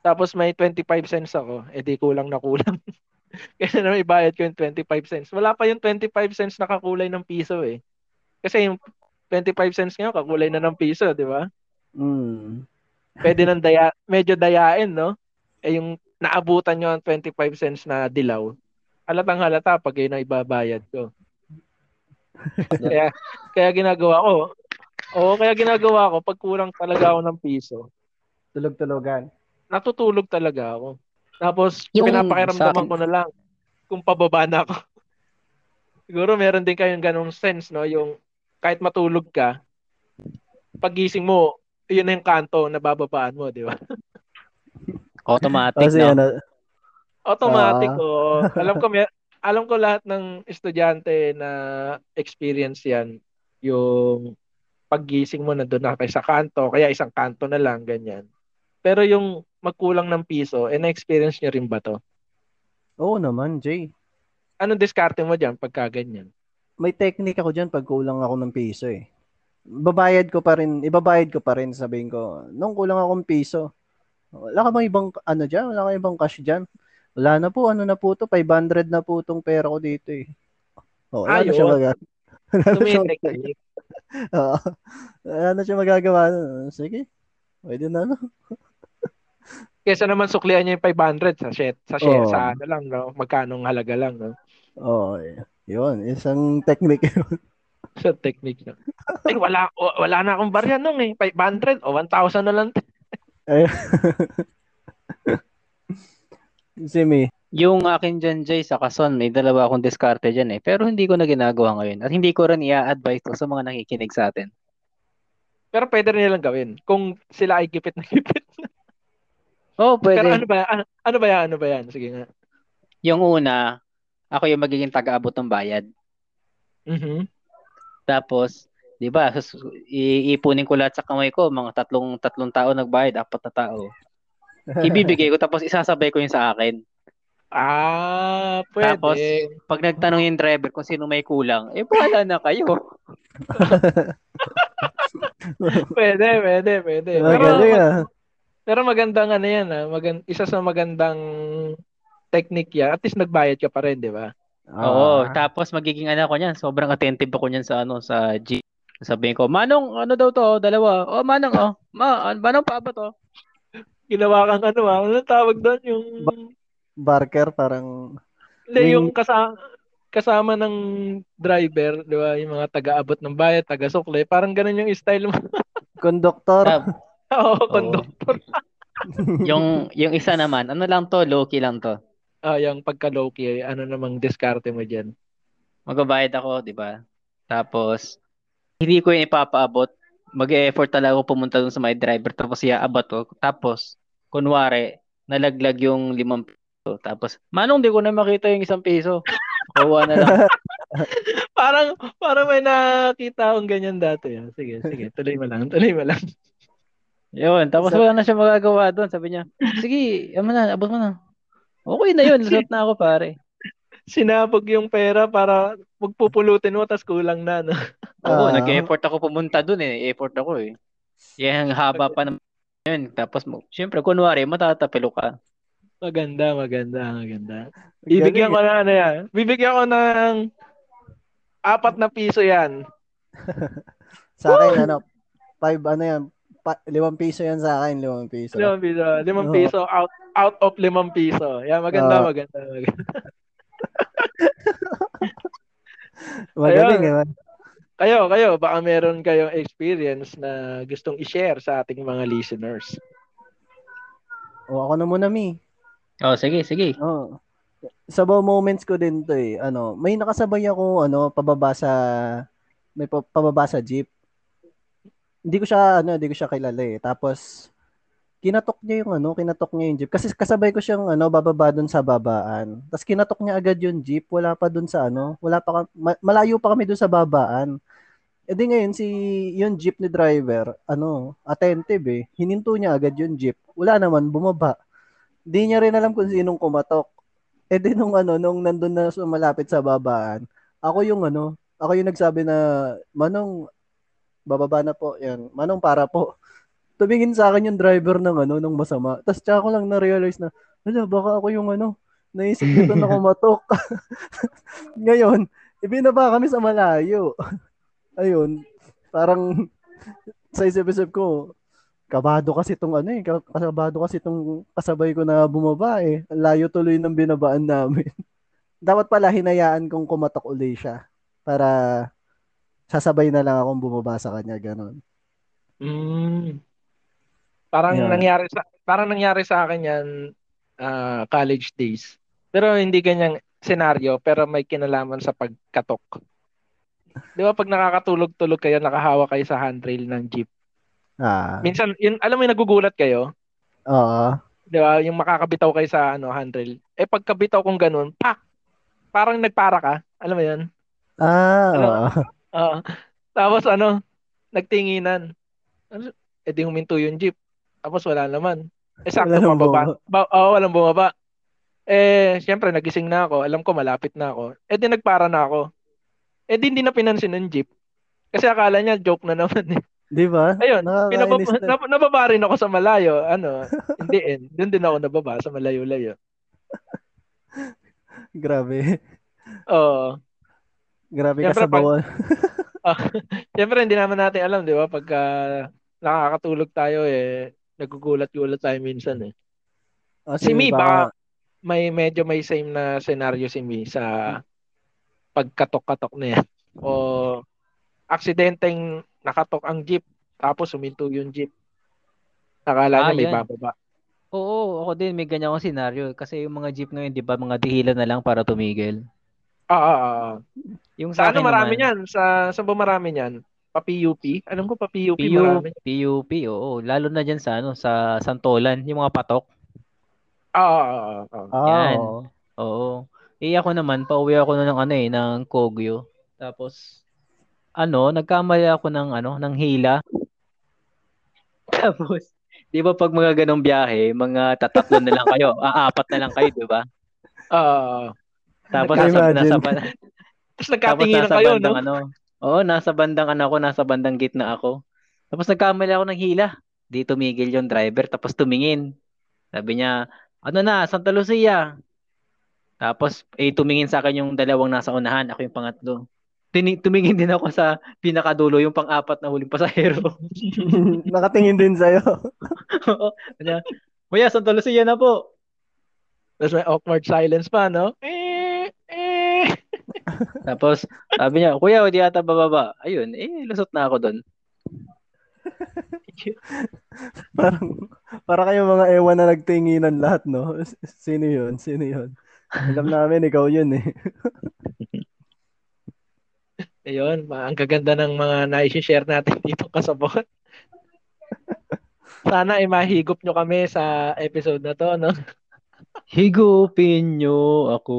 Tapos may 25 cents ako. Eh, di kulang na kulang. Kasi na may bayad ko yung 25 cents. Wala pa yung 25 cents na kakulay ng piso eh. Kasi yung 25 cents ngayon, kakulay na ng piso, di ba? Mm. Pwede nang daya, medyo dayain, no? Eh, yung naabutan nyo ang 25 cents na dilaw, halatang halata pag yun ang ibabayad ko. kaya, kaya ginagawa ko, oo, kaya ginagawa ko, pag kulang talaga ako ng piso, Tulog-tulogan. natutulog talaga ako. Tapos, Yung pinapakiramdaman ko na lang kung pababa na ako. Siguro meron din kayong ganong sense, no? Yung kahit matulog ka, pagising mo, yun na yung kanto na bababaan mo, di ba? Automatic Kasi na. ano, Automatic, Ah. oo. Alam ko, may, alam ko lahat ng estudyante na experience yan. Yung paggising mo na doon na kayo sa kanto, kaya isang kanto na lang, ganyan. Pero yung magkulang ng piso, eh, na-experience nyo rin ba to? oo naman, Jay. Anong diskarte mo dyan pagka ganyan? May technique ako dyan pag kulang ako ng piso eh. Babayad ko pa rin, ibabayad ko pa rin, sabihin ko, nung kulang akong piso, wala ka bang ibang, ano dyan? Wala ka ibang cash dyan? Wala na po, ano na po to, 500 na po tong pera ko dito eh. Oh, wala. Wala na siya magagawa. Oo. Wala na siya magagawa. Sige. Pwede na, no? Kesa naman suklian niya yung 500 sa share, sa share, Oo. sa ano lang, no? Magkano halaga lang, no? Oo. Oh, yun. Isang technique yun. Sa technique na. Ay, wala, wala na akong barya nung eh. 500 o 1,000 na lang. Ay. Si Mi. Yung akin dyan, Jay, sa Kason, may dalawa akong diskarte dyan eh. Pero hindi ko na ginagawa ngayon. At hindi ko rin i-advise to sa mga nakikinig sa atin. Pero pwede rin nilang gawin kung sila ay gipit na gipit. Oh, Pero pwede. ano ba, ano, ano ba yan? Ano ba yan? Sige nga. Yung una, ako yung magiging taga-abot ng bayad. Mhm. Tapos, di ba, sus- iipunin ko lahat sa kamay ko, mga tatlong tatlong tao nagbayad, apat na tao. Ibibigay ko tapos isasabay ko yung sa akin. Ah, pwede. Tapos, pag nagtanong yung driver kung sino may kulang, eh bahala na kayo. pwede, pwede, pwede. Pero, Magaling ah. pero magandang ano yan, ah. Magand, isa sa magandang technique yan. At least nagbayad ka pa rin, di ba? Oo, Ah. tapos magiging ano ko niyan, sobrang attentive ako niyan sa ano sa G. Sabihin ko, Manong, ano daw to? Dalawa. Oh, Manong, oh. Ma, an- Manong pa ba to? Ginawa kang ano, ah. Ano tawag doon? Yung, Barker parang hindi, yung kasama, kasama ng driver, di ba? Yung mga taga-abot ng bayad, taga-sukle. Parang ganun yung style mo. conductor. Ah, Oo, conductor. yung yung isa naman, ano lang to, low key lang to. Ah, yung pagka-low-key, ano namang diskarte mo dyan? Magbabayad ako, 'di ba? Tapos hindi ko yung ipapaabot. Mag-e-effort talaga ako pumunta dun sa may driver tapos iaabot ko. Tapos kunwari nalaglag yung limang piso. Tapos manong di ko na makita yung isang piso. Kuha na lang. parang, parang may nakita akong ganyan dati. ah. Sige, sige, tuloy mo lang, tuloy mo lang. Yun, tapos Sa- wala na siya magagawa doon. Sabi niya, sige, ano na, abot mo na. Okay na yun, lusot na ako pare. Sinabog yung pera para magpupulutin mo, tas kulang na, no? Oo, Ah. nag-effort ako pumunta doon eh. Effort ako eh. Yan, ang haba pa naman yun. Tapos, mo- syempre, kunwari, matatapilo ka. Maganda, maganda, maganda. Bibigyan ko na ano yan. Bibigyan ko ng apat na piso yan. Sa akin, ano, five, ano yan, pa, limang piso yan sa akin, limang piso. Limang piso. Limang Oo. piso out out of limang piso. Yan, maganda, Oo. maganda, maganda. Magaling, Ayun. eh. Kayo, kayo, baka meron kayong experience na gustong i-share sa ating mga listeners. O, ako na muna, Mi. Oh, sige, sige. Oh. sabaw moments ko din to eh. Ano, may nakasabay ako ano pababa sa may pa- pababa sa jeep. Hindi ko siya ano, hindi ko siya kilala eh. Tapos kinatok niya yung ano, kinatok niya yung jeep kasi kasabay ko siyang ano bababa doon sa babaan. Tapos kinatok niya agad yung jeep, wala pa doon sa ano, wala pa malayo pa kami doon sa babaan. E di ngayon si yung jeepney driver, ano, attentive eh. Hininto niya agad yung jeep. Wala naman bumaba. Di niya rin alam kung sinong kumatok. Eh di nung ano, nung nandun na malapit sa babaan, ako yung ano, ako yung nagsabi na, Manong, bababa na po, yan. Manong, para po. Tumingin sa akin yung driver ng ano, ng masama. Tapos tsaka ko lang na-realize na, wala, baka ako yung ano, naisip nito na kumatok. Ngayon, ibinaba kami sa malayo. Ayun, parang sa isip-isip ko, kabado kasi itong ano eh, kabado kasi itong kasabay ko na bumaba eh. Layo tuloy ng binabaan namin. Dapat pala hinayaan kong kumatok uli siya para sasabay na lang akong bumaba sa kanya, ganun. Mm. Parang Yeah. nangyari sa parang nangyari sa akin 'yan ah, college days. Pero hindi ganyang senaryo, pero may kinalaman sa pagkatok. 'Di ba pag nakakatulog-tulog kayo, nakahawa kayo sa handrail ng jeep. Ah, Minsan, yun, alam mo yung nagugulat kayo, oo. 'di ba? Yung makakabitaw kayo sa ano, handrail. Eh pagkabitaw kong ganun, pak. Parang nagpara ka. Alam mo 'yun? Ah, Ano? oo. Oo. Tapos ano, nagtinginan. Eh di huminto yung jeep. Tapos wala naman. Eh sakto Wala pababa. Ba- Oo, walang bumaba. Eh, syempre, nagising na ako. Alam ko, malapit na ako. Eh, di nagpara na ako. Eh, di hindi na pinansin ng jeep. Kasi akala niya, joke na naman. eh. Di ba? Ayun, pinababa, na. nab- nababa rin ako sa malayo. Ano, hindi eh. Doon din ako nababa sa malayo-layo. Grabe. Oo. Grabe ka sa bawal. Siyempre, hindi naman natin alam, di ba? Pagka nakakatulog tayo, eh, nagugulat-gulat tayo minsan eh. Oh, Si Mi, baka- baka may medyo may same na scenario si Mi sa pagkatok-katok na yan. O aksidenteng nakatok ang jeep tapos huminto yung jeep. Akala Ah, may yan. bababa. Oo, ako din may ganyan akong senaryo. Kasi yung mga jeep ngayon, di ba, mga dihila na lang para tumigil. Ah, ah, ah, ah. Yung Sa sa ano marami naman, niyan? Sa saan ba marami niyan? Pa PUP? Alam ko pa PUP PU, marami. PUP, oo. Lalo na dyan sa, ano, sa Santolan, yung mga patok. Ah, ah, ah, ah. Ah, Yan. oo. Oo. Eh ako naman, pauwi ako na ng ano eh, ng Kogyo. Tapos, ano, nagkamali ako ng ano, ng hila. Tapos, di ba pag mga ganong biyahe, mga tatatlo na lang kayo, aapat na lang kayo, di ba? Ah, ah, ah. Tapos nasa, nasa, ba- Tapos tapos nagkatinginan nasa kayo, bandang no? ano. Oo, nasa bandang ano ako, nasa bandang gitna ako. Tapos nagkamali ako ng hila. Di tumigil yung driver, tapos tumingin. Sabi niya, ano na, Santa Lucia. Tapos, eh, tumingin sa akin yung dalawang nasa unahan, ako yung pangatlo. Tini- tumingin din ako sa pinakadulo, yung pang-apat na huling pasahero. Nakatingin din sa'yo. Kanya, Kuya, Santa Lucia na po. Tapos may awkward silence pa, no? Eh, eh. Tapos, sabi niya, Kuya, hindi ata bababa. Ayun, eh, lusot na ako doon. parang, para kayo mga ewan na nagtinginan lahat, no? Sino yun? Sino yun? Alam namin, ikaw yun eh. Ayun, ang gaganda ng mga na-share natin dito kasabot. Sana ay mahigop nyo kami sa episode na to, no? Higupin niyo ako.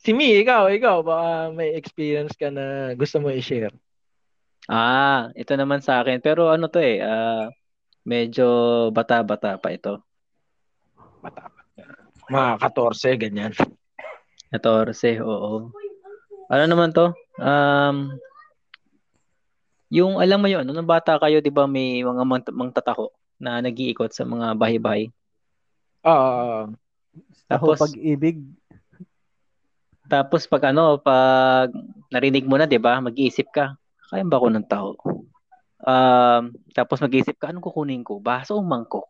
Si Mi, ikaw, ikaw, baka may experience ka na gusto mo i-share. Ah, ito naman sa akin. Pero ano to eh, ah, medyo bata-bata pa ito. Mga 14, ganyan. 14, oo. Ano naman to? Um, yung alam mo yun, ano, nung bata kayo, di ba may mga mang- mangtatako na nag-iikot sa mga bahay-bahay. Oo. Ako Tapos- pag-ibig. Tapos pag ano, pag narinig mo na, 'di ba? Mag-iisip ka, kaya ba ako ng tao? Um, tapos mag-iisip ka, anong kukunin ko? Baso o mangkok?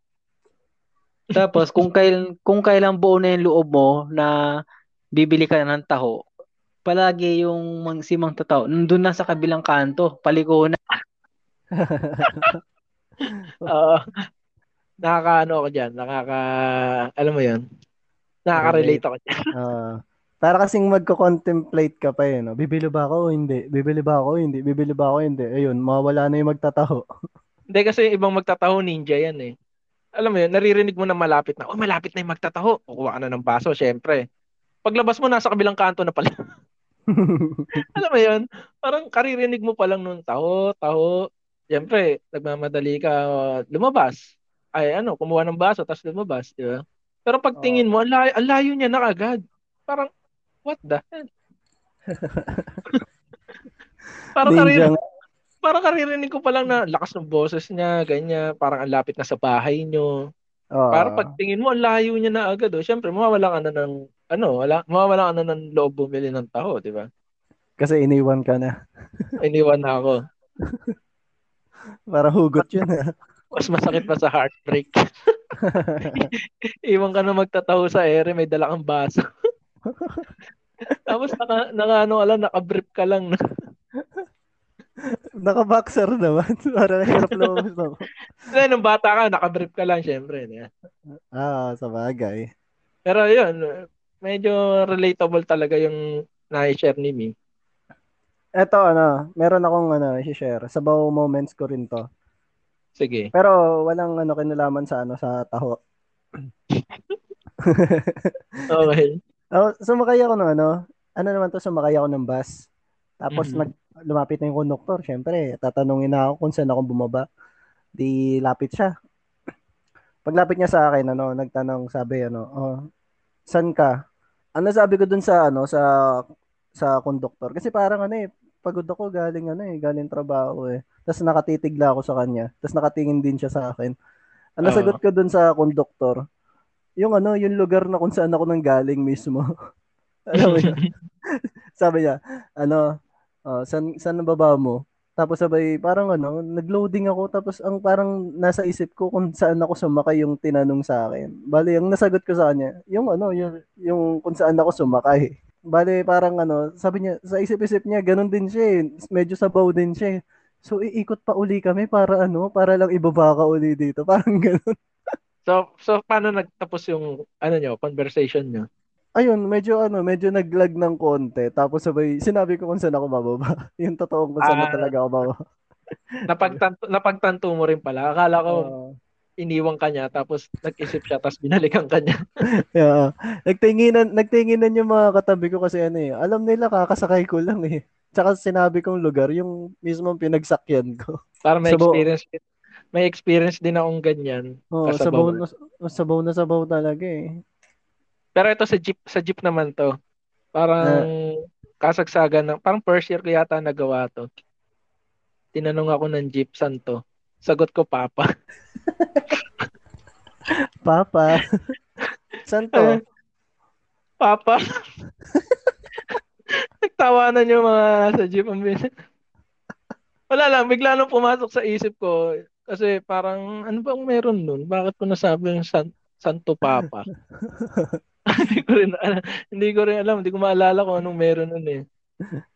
Tapos kung kail kung kailan buo na yung loob mo na bibili ka na ng taho, palagi yung mang, si Mang Tataw, nandun na sa kabilang kanto, paliko na. Oo. nakaka ano ako diyan, nakaka alam mo 'yun. Nakaka-relate ako dyan. Ah, para kasing magko-contemplate ka pa eh, no? Bibili ba ako o hindi? Bibili ba ako o hindi? Bibili ba ako o hindi? Ayun, mawala na yung magtataho. Hindi kasi yung ibang magtataho ninja yan eh. Alam mo yun, naririnig mo na malapit na, oh malapit na yung magtataho. Kukuha ka na ng baso, syempre. Paglabas mo, nasa kabilang kanto na pala. Alam mo yun, parang karirinig mo pa lang nung taho, taho. Siyempre, nagmamadali ka lumabas. Ay ano, kumuha ng baso, tapos lumabas, di ba? Pero pag tingin mo, ang layo, ang layo niya na agad. Parang, what the hell? parang karirinig. Parang karirinig ko pa lang na lakas ng boses niya, ganyan, parang ang lapit na sa bahay niyo. Oo. Parang pag tingin mo, ang layo niya na agad. Oh. Siyempre, mawawala ka na ng, ano, wala, mawawala ka na ng loob bumili ng taho, di ba? Kasi iniwan ka na. Iniwan na ako. Parang hugot yun. ah. Mas masakit pa sa heartbreak. Iwan ka na magtataho sa ere, may dala kang baso. Tapos naka, naka ano ka lang, naka-brief ka lang. Naka-boxer naman. Parang hirap lumabas ako. Kasi nung bata ka, naka-brief ka lang, syempre. ba? Ah, sa bagay. Pero yun, medyo relatable talaga yung na-share ni Mi. Eto, ano, meron akong ano, i-share. Sabaw moments ko rin to. Sige. Pero walang ano kinalaman sa ano sa taho. Okay. Oh, sumakay ako ng ano, ano naman to, sumakay ako ng bus. Tapos Mhm. nag lumapit na yung conductor, syempre, tatanungin na ako kung saan ako bumaba. Di lapit siya. Paglapit niya sa akin, ano, nagtanong, sabi, ano, oh, saan ka? Ano sabi ko dun sa, ano, sa, sa conductor? Kasi parang, ano eh, pagod ako, galing, ano eh, galing trabaho eh. Tapos nakatitigla ako sa kanya. Tapos nakatingin din siya sa akin. Ano Oo. sagot ko dun sa conductor? Yung ano, yung lugar na kung saan ako nang galing mismo. Alam mo yun? Sabi niya, ano, oh, saan, saan ang baba mo? Tapos sabay, parang ano, nag-loading ako. Tapos ang parang nasa isip ko kung saan ako sumakay yung tinanong sa akin. Bali, ang nasagot ko sa kanya, yung ano, yung, yung kung saan ako sumakay. Bali, parang ano, sabi niya, sa isip-isip niya, ganun din siya eh. Medyo sabaw din siya eh. So, iikot pa uli kami para ano, para lang ibaba ka uli dito. Parang ganun. So, so paano nagtapos yung, ano nyo, conversation nyo? Ayun, medyo ano, medyo naglag ng konti. Tapos sabay, sinabi ko kung saan ako bababa. yung totoong kung saan Ah. talaga ako bababa. Napagtanto, napagtanto mo rin pala. Akala ko, Oo. iniwan ka niya, tapos nag-isip siya, tapos binalikan ka niya. Yeah. Nagtinginan, nagtinginan yung mga katabi ko kasi ano eh. Alam nila kakasakay ko lang eh. Tsaka sinabi kong lugar, yung mismong pinagsakyan ko. Para may Sabaw. experience may experience din akong ganyan. Oo, Kasabaw. sabaw na, sabaw na sabaw talaga eh. Pero ito sa jeep, sa jeep naman to. Parang kasagsagan ng, parang first year ko yata nagawa to. Tinanong ako ng jeep, saan to? Sagot ko, Papa. Papa. Saan to? Papa. Nagtawanan yung mga sa jeep. Ang Wala lang, bigla nang pumasok sa isip ko. Kasi parang, ano bang meron nun? Bakit ko nasabi yung san, Santo Papa? hindi ko rin alam. Hindi ko rin alam. Hindi ko maalala kung anong meron nun eh.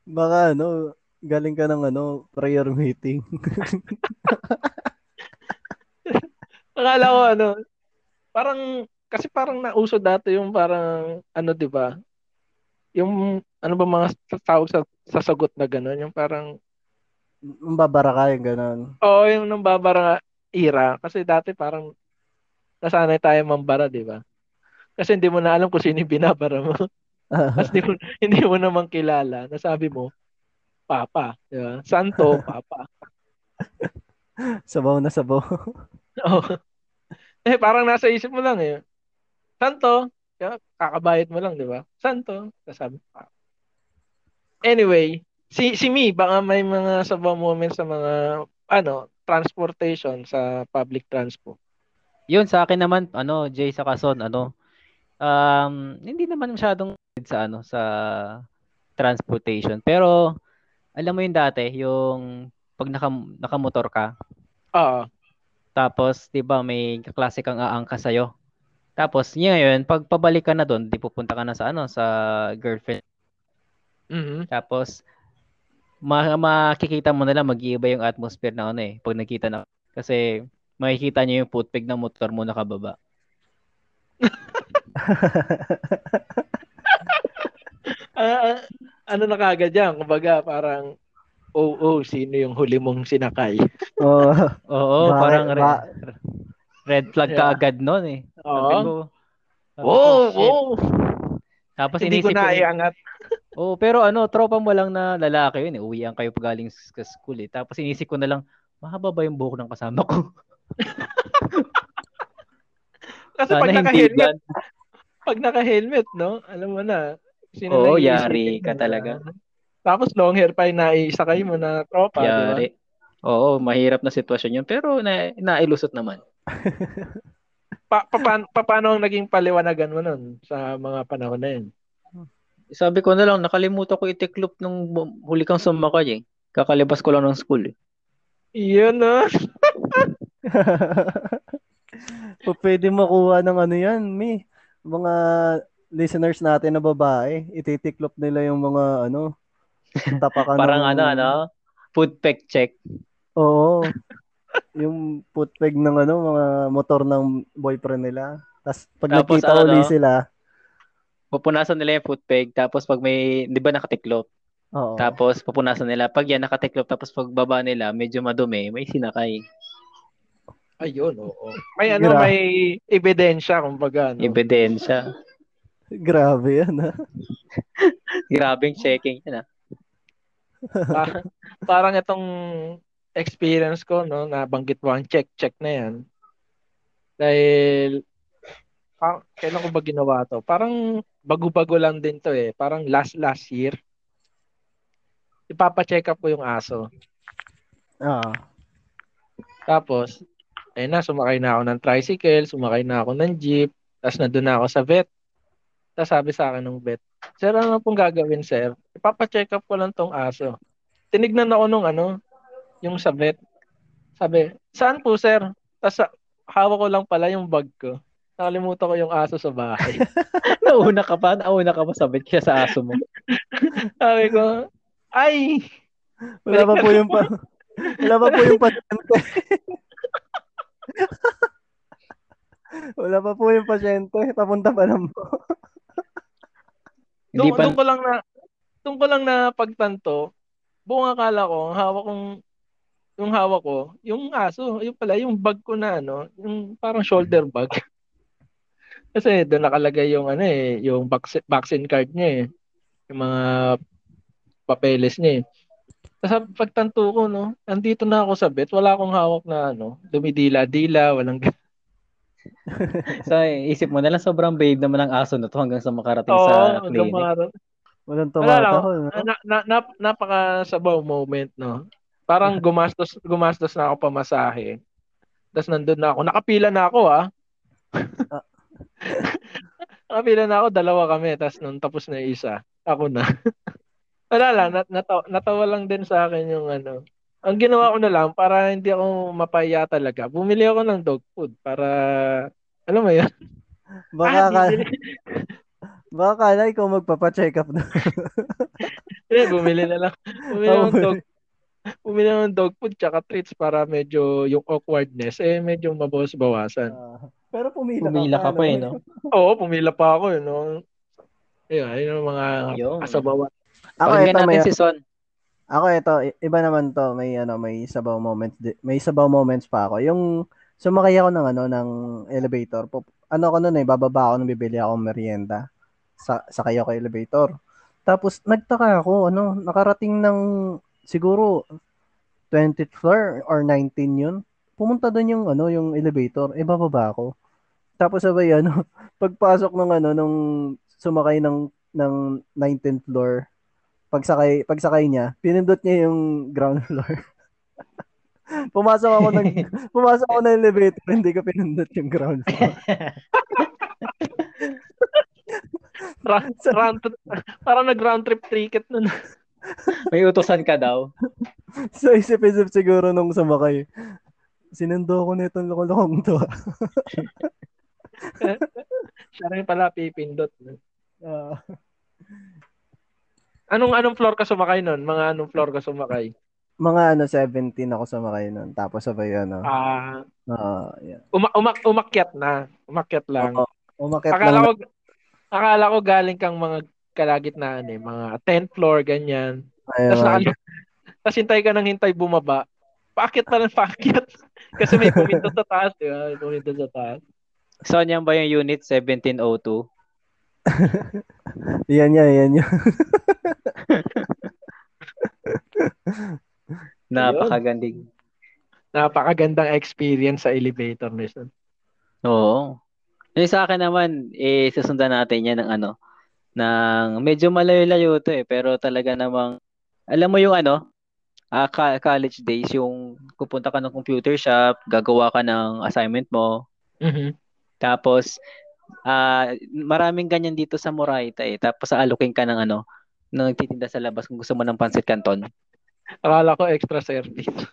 Baka ano, galing ka ng ano, prayer meeting. Akala ko ano, parang, kasi parang nauso dati yung parang, ano 'di ba Yung, ano ba mga tawag sa, sa sagot na gano'n, yung parang, Mababara ka yung ganun. oo, yung nang babara era. Kasi dati parang, nasanay tayo mambara, di ba? Kasi hindi mo na alam kung sino yung binabara mo. Tapos hindi mo, hindi mo naman kilala. Nasabi mo, Papa. Di ba? Santo, Papa. sabaw na sabaw. Oo. Eh, parang nasa isip mo lang eh. Santo, kaya kakabayad mo lang, di ba? Santo, kasabi pa. Anyway, si si me, baka may mga sabaw moments sa mga, ano, transportation sa public transport. Yun sa akin naman ano Jay sa Kason ano um hindi naman masyadong sa ano sa transportation pero alam mo yung dati yung pag naka, nakamotor ka Oo. tapos 'di ba may kaklase kang aangka sa tapos ngayon pag pabalik ka na doon di pupunta ka na sa ano sa girlfriend Mhm. tapos ma- makikita mo na lang mag-iiba yung atmosphere na ano eh pag nakita na kasi makikita niyo yung footpeg ng motor mo nakababa ah, ano na kagad yan? Kumbaga, parang, oh, oh, sino yung huli mong sinakay? Oo. Oo, Bakit- parang red, ba- red flag Yeah. ka agad noon eh. Oo. ko, ko, Oh, oh. Tapos Hindi ko inisip na iangat. Oo, pero ano, tropa mo lang na lalaki yun eh. Uwian kayo pa galing sa school eh. Tapos inisip ko na lang, mahaba ba yung buhok ng kasama ko? Kasi Sana pag naka-helmet, pag naka-helmet, no? Alam mo na. Sino Oo, yari ka ba? talaga. Tapos long hair pa yung naisakay mo na tropa? Yari. Oo, mahirap na sitwasyon yun. Pero na, nailusot naman. Pa, pa, pa, pa- paano ang naging paliwanagan mo nun sa mga panahon na yun? Sabi ko na lang, nakalimutan ko itiklop nung huli kang sumakay eh. Kakalibas ko lang ng school eh. Yun, no? Pa pwede makuha ng ano yan, mi. Mga listeners natin na babae, ititiklop nila yung mga ano, tapakan Parang ng- ano, ano, food peck check. Oo. yung footpeg ng ano, mga motor ng boyfriend nila. Tapos pag Tapos nakita ano, uli sila, Pupunasan nila yung food peg, tapos pag may, di ba nakatiklop? oo. Tapos pupunasan nila. Pag yan nakatiklop, tapos pag baba nila, medyo madumi, may sinakay. Ayun, oo. May ano, Gra- may ebidensya, kumbaga. No? Ebidensya. Grabe yan, ha? Grabing checking yan ah. Pa- parang itong experience ko, no, nabanggit mo ang check-check na yan. Dahil, pa, kailan ko ba ginawa to? Parang bago-bago lang din to eh. Parang last last year. Ipapa-check up ko yung aso. Oo. Tapos, ayun na, sumakay na ako ng tricycle, sumakay na ako ng jeep, tapos nandun na ako sa vet. Tapos sabi sa akin ng vet, Sir, ano pong gagawin, sir? Ipapa-check up ko lang tong aso. Tinignan ako nung ano, yung sa vet. Sabi, saan po, sir? Tapos sa- hawak ko lang pala yung bag ko. Nakalimutan ko yung aso sa bahay. Nauna ka pa, nauna ka pa sabit kaya sa aso mo. Sabi ko, ay, Wala pa po yung pa Wala pa po yung pasyente. Wala pa po yung pasyente. Papunta pa lang po. Hindi Doon, pa, doon ko lang na doon ko lang na pagtanto, buong akala ko, ang hawak kong yung hawak ko, yung aso, yung pala yung bag ko na ano, yung parang shoulder bag. Kasi doon nakalagay yung ano eh, yung vaccine, vaccine card niya eh. Yung mga papeles niya eh. Tapos pagtanto ko, no, andito na ako sa bet, wala akong hawak na ano, dumidila-dila, walang sa isip mo na lang sobrang babe naman ng aso na to hanggang sa makarating Oo, sa clinic. mga- Walang Wala lang. tumatahol. No? na, na, na, napakasabaw moment, no? Parang gumastos, gumastos na ako pamasahe. Tapos nandun na ako. Nakapila na ako, ah. Nakapila na ako, dalawa kami. Tapos nung tapos na yung isa, ako na. Wala lang, nat, natawa, natawa lang din sa akin yung ano. Ang ginawa ko na lang, para hindi ako mapaya talaga, bumili ako ng dog food para, alam mo yun? Baka, Ah, ka, baka kala ikaw magpapacheck up na. Hindi, bumili na lang. Bumili Oh, ng dog bumili ng dog food tsaka treats para medyo yung awkwardness eh medyo mabawas-bawasan. Ah, pero pumila, Pumila ka pa eh, no? Oo, pumila pa ako eh, no. Ayun, ayun ang mga Yun. kasabawan. Ako Pakinggan ito may natin si Son. Ako ito, iba naman to, may ano, may sabaw moments, may sabaw moments pa ako. Yung sumakay ako ng ano ng elevator. Pup- ano ako noon eh, bababa ako nung bibili ako ng merienda. Sa sakay ako elevator. Tapos nagtaka ako, ano, nakarating ng siguro 20th floor or 19 yun. Pumunta doon yung ano, yung elevator, eh bababa ako. Tapos sabay ano, pagpasok ng ano nung sumakay ng ng 19th floor, pagsakay pagsakay niya, pinindot niya yung ground floor. pumasok ako ng pumasok ako ng elevator, hindi ko pinindot yung ground floor. Round trip, parang nag-round trip ticket nun. May utosan ka daw. so isip-isip siguro nung sumakay. Sinundo ko na itong lokolokong to. Siya rin pala pipindot. no? Anong anong floor ka sumakay nun? Mga anong floor ka sumakay? mga ano 17 ako sumakay nun. Tapos sabay ano. Ah, ah, yeah. uma- umak umakyat na. Umakyat lang. Oo. Umakyat Akala lang. ko Akala ko galing kang mga kalagitnaan eh, mga 10th floor, ganyan. Tapos Ayun. nakal- Tapos hintay ka ng hintay bumaba. Paakit pa ng paakit. Kasi may puminto sa taas, di ba? May puminto sa taas. Saan yan ba yung unit 1702? Yan yan, yan yan. Napakaganding. Napakagandang experience sa elevator mission. Oo. Yung sa akin naman, eh, susundan natin yan ng ano, ng medyo malayo-layo to eh, pero talaga namang, alam mo yung ano, ah, ka- college days, yung pupunta ka ng computer shop, gagawa ka ng assignment mo, Mhm. tapos, ah, maraming ganyan dito sa Moraita eh, tapos aalukin ka ng ano, ng nagtitinda sa labas kung gusto mo ng pancit canton. Akala ko extra service.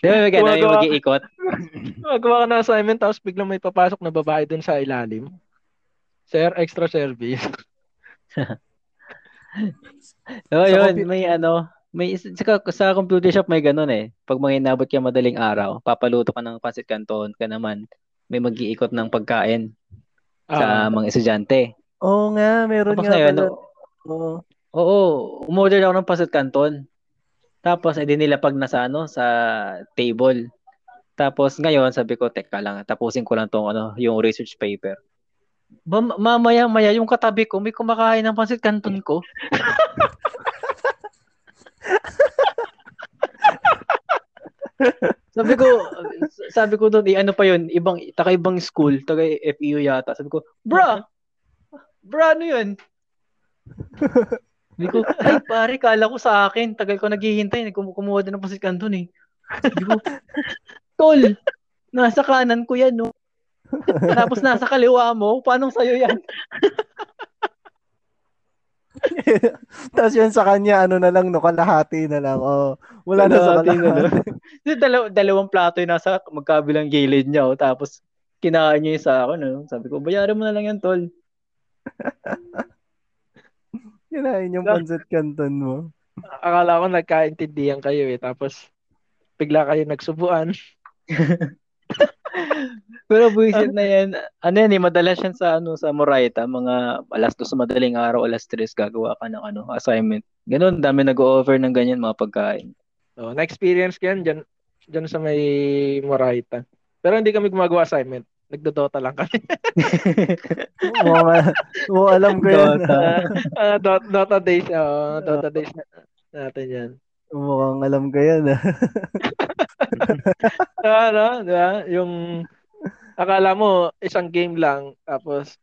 Di ba may ganun, yung mag-iikot? Magawa ka ng assignment tapos biglang may papasok na babae dun sa ilalim. Sir, extra service. Oo, Sa yun, compu- may ano, may sa, sa computer shop may ganun eh. Pag mga inabot ka madaling araw, papaluto ka ng pancit canton ka naman, may mag-iikot ng pagkain sa Ah, mga estudyante. Oo nga, meron Tapos nga ngayon, pala. no, Oo. oo, umorder ako ng pancit canton. Tapos, edi nila pag nasa ano, sa table. Tapos ngayon, sabi ko, teka lang, tapusin ko lang tong ano, yung research paper. Ba, mamaya-maya, yung katabi ko, may kumakain ng pancit canton ko. sabi ko, sabi ko doon, ano pa yun, ibang, taga ibang school, taga FEU yata. Sabi ko, bra, bra, ano yun? Sabi ko, ay pare, kala ko sa akin, tagal ko naghihintay, kum- kumuha din ng pancit canton eh. Sabi ko, tol, nasa kanan ko yan, no? Tapos nasa kaliwa mo, paano sa'yo yan? Tapos yun sa kanya, ano na lang, no, kalahati na lang. Oh, wala na sa Kalahati na kalahati. Dalaw- dalawang plato yung nasa magkabilang gilid niya, oh, tapos kinain niya yung sa akin, no? Sabi ko, bayaran mo na lang yan, tol. Kinain yung pancit canton mo. akala ko nagkaintindihan kayo eh. Tapos bigla kayo nagsubuan. Pero buwisit na yan. Ano yan eh, madalas yan sa ano sa Moraita, mga alas dos sa madaling araw, alas tres, gagawa ka ng ano, assignment. Ganun, dami nag-o-offer ng ganyan mga pagkain. So, na-experience ko yan dyan, dyan sa may Moraita. Pero hindi kami gumagawa assignment. Nagdodota lang kami. Mo, mo alam ko yan. Dota. Ah, Dota, Dota days. Oh, Dota days na, natin yan. Mukhang alam ko yan. ah. ano, di ba? Yung akala mo isang game lang tapos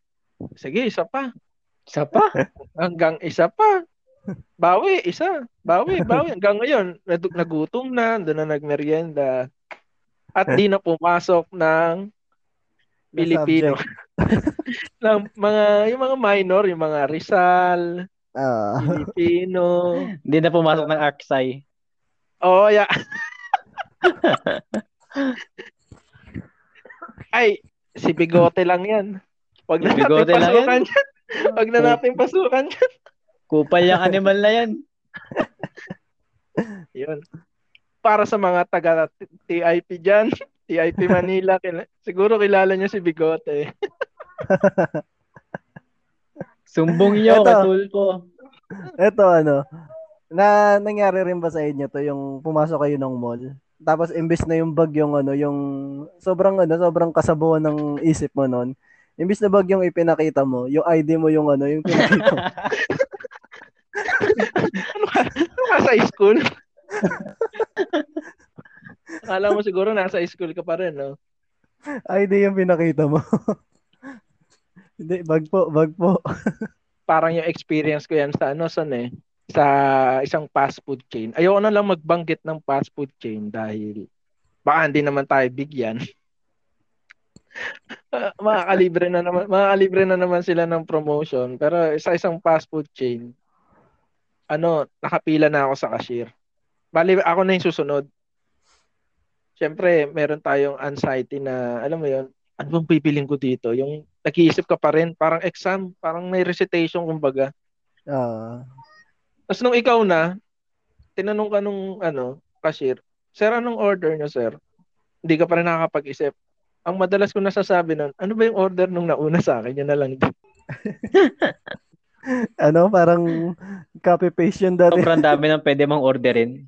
sige, isa pa. Isa pa? Hanggang isa pa. Bawi, isa. Bawi, bawi. Hanggang ngayon, nag- nagutom na, doon na nagmerienda. At di na pumasok ng Pilipino. ng mga, yung mga minor, yung mga Rizal, Ah. Filipino. Hindi na pumasok ng Arksai. Oh, yeah. Ay, si Bigote lang yan. Wag na Si Bigote natin lang pasukan yan. Wag na natin pasukan yan. Kupal yung animal na yan. Yun. Para sa mga taga TIP dyan, TIP Manila, kila- siguro kilala niyo si Bigote. Sumbong niyo, Eto. katulpo. Ito ano, na nangyari rin ba sa inyo to yung pumasok kayo ng mall? Tapos imbis na yung bag yung ano, yung sobrang ano, sobrang kasabuan ng isip mo noon. Imbis na bag yung ipinakita mo, yung ID mo yung ano, yung pinakita mo. Ano ka, ano ka sa school? Akala mo siguro nasa school ka pa rin, no? ID yung pinakita mo. Hindi, bag po, bag po. Parang yung experience ko yan sa ano, son eh, sa isang fast food chain. Ayoko na lang magbanggit ng fast food chain dahil baka hindi naman tayo bigyan. Ah, makakalibre na naman makakalibre na naman sila ng promotion pero sa isang fast food chain ano nakapila na ako sa cashier bali ako na yung susunod Siyempre, meron tayong anxiety na alam mo yon ano bang pipiling ko dito yung nag-iisip ka pa rin parang exam parang may recitation kumbaga Ah. tapos nung ikaw na tinanong ka nung ano cashier sir anong order niyo sir hindi ka pa rin nakakapag-isip ang madalas ko nasasabi nun, ano ba yung order nung nauna sa akin? Yun na lang din. Ano, parang copy-paste yun dati. Sobrang dami ng pwede mong orderin.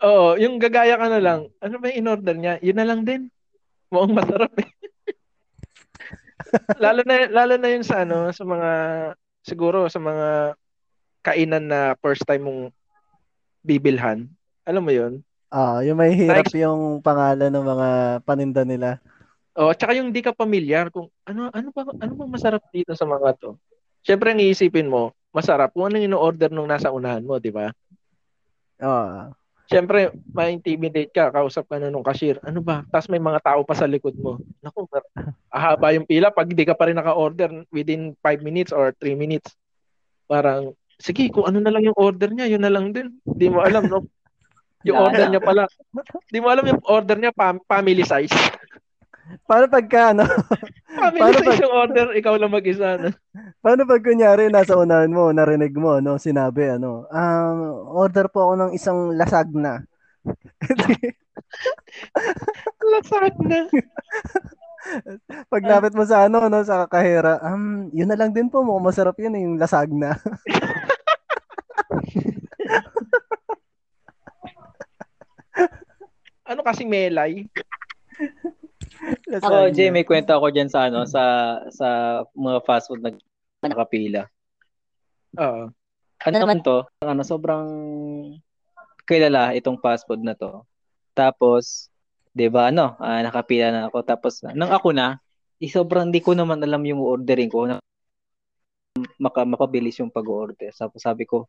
Oo, yung gagaya ka na lang, ano ba yung in-order niya? Yun na lang din. Mukhang masarap eh. Lalo na lalo na yun sa ano, sa mga siguro sa mga kainan na first time mong bibilhan. Alam mo yun? Ah, yung may hirap Like- yung pangalan ng mga paninda nila. Oh, tsaka yung di ka pamilyar kung ano ano ba ano ba masarap dito sa mga to. Syempre ang iisipin mo, masarap kung ano yung order nung nasa unahan mo, di ba? Ah. Syempre, ma-intimidate ka, kausap ka na nung cashier. Ano ba? Tapos may mga tao pa sa likod mo. Naku, ahaba yung pila pag di ka pa rin naka-order within 5 minutes or 3 minutes. Parang, sige, kung ano na lang yung order niya, yun na lang din. Di mo alam, no? Yung order niya pala. Di mo alam yung order niya, fam- family size. Paano pagka, ano? Family Paano size yung order, ikaw lang mag-isa. No? Paano pag kunyari nasa unahan mo, narinig mo, no, sinabi, ano, um, order po ako ng isang lasagna. Lasag na. pag lapit mo sa ano, no, sa kahera, um, yun na lang din po, mukhang masarap yun, eh, yung lasagna. Ano kasi melay? Ako, Lasagna. Jay, may kwento ako dyan sa ano, sa sa mga fast food na nakapila. Oo. Ano naman to? Ano, sobrang kilala itong fast food na to. Tapos, 'di ba ano, ah, nakapila na ako. Tapos nang ako na, eh, sobrang di ko naman alam yung ordering ko na maka, mapabilis yung pag-order. Tapos sabi ko,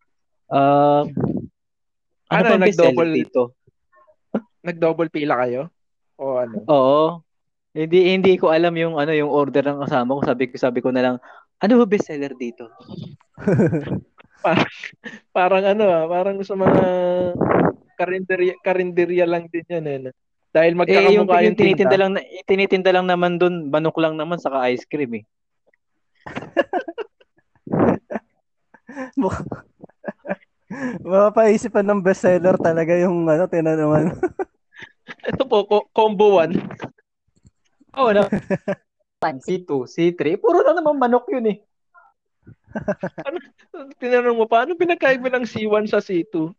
ah, ano, Ano, nag-double- dito? Nag-double pila kayo? O ano? Oo. Hindi hindi ko alam yung ano yung order ng kasama ko. Sabi ko sabi ko na lang, ano ba bestseller dito? Parang ano ah, parang sa mga karinderya, karinderya lang din yan eh. Dahil Eh yung, magkakamukha yung yung tinitinda tinda. lang tinitinda lang naman doon, manok lang naman saka ice cream eh. Mapapaisipan ng bestseller talaga yung ano, tinanungan. Ito po, co- combo 1. Oo na. C2, C3, puro na naman manok yun eh. Tinanong mo, paano pinagkaiba ng C1 sa C2?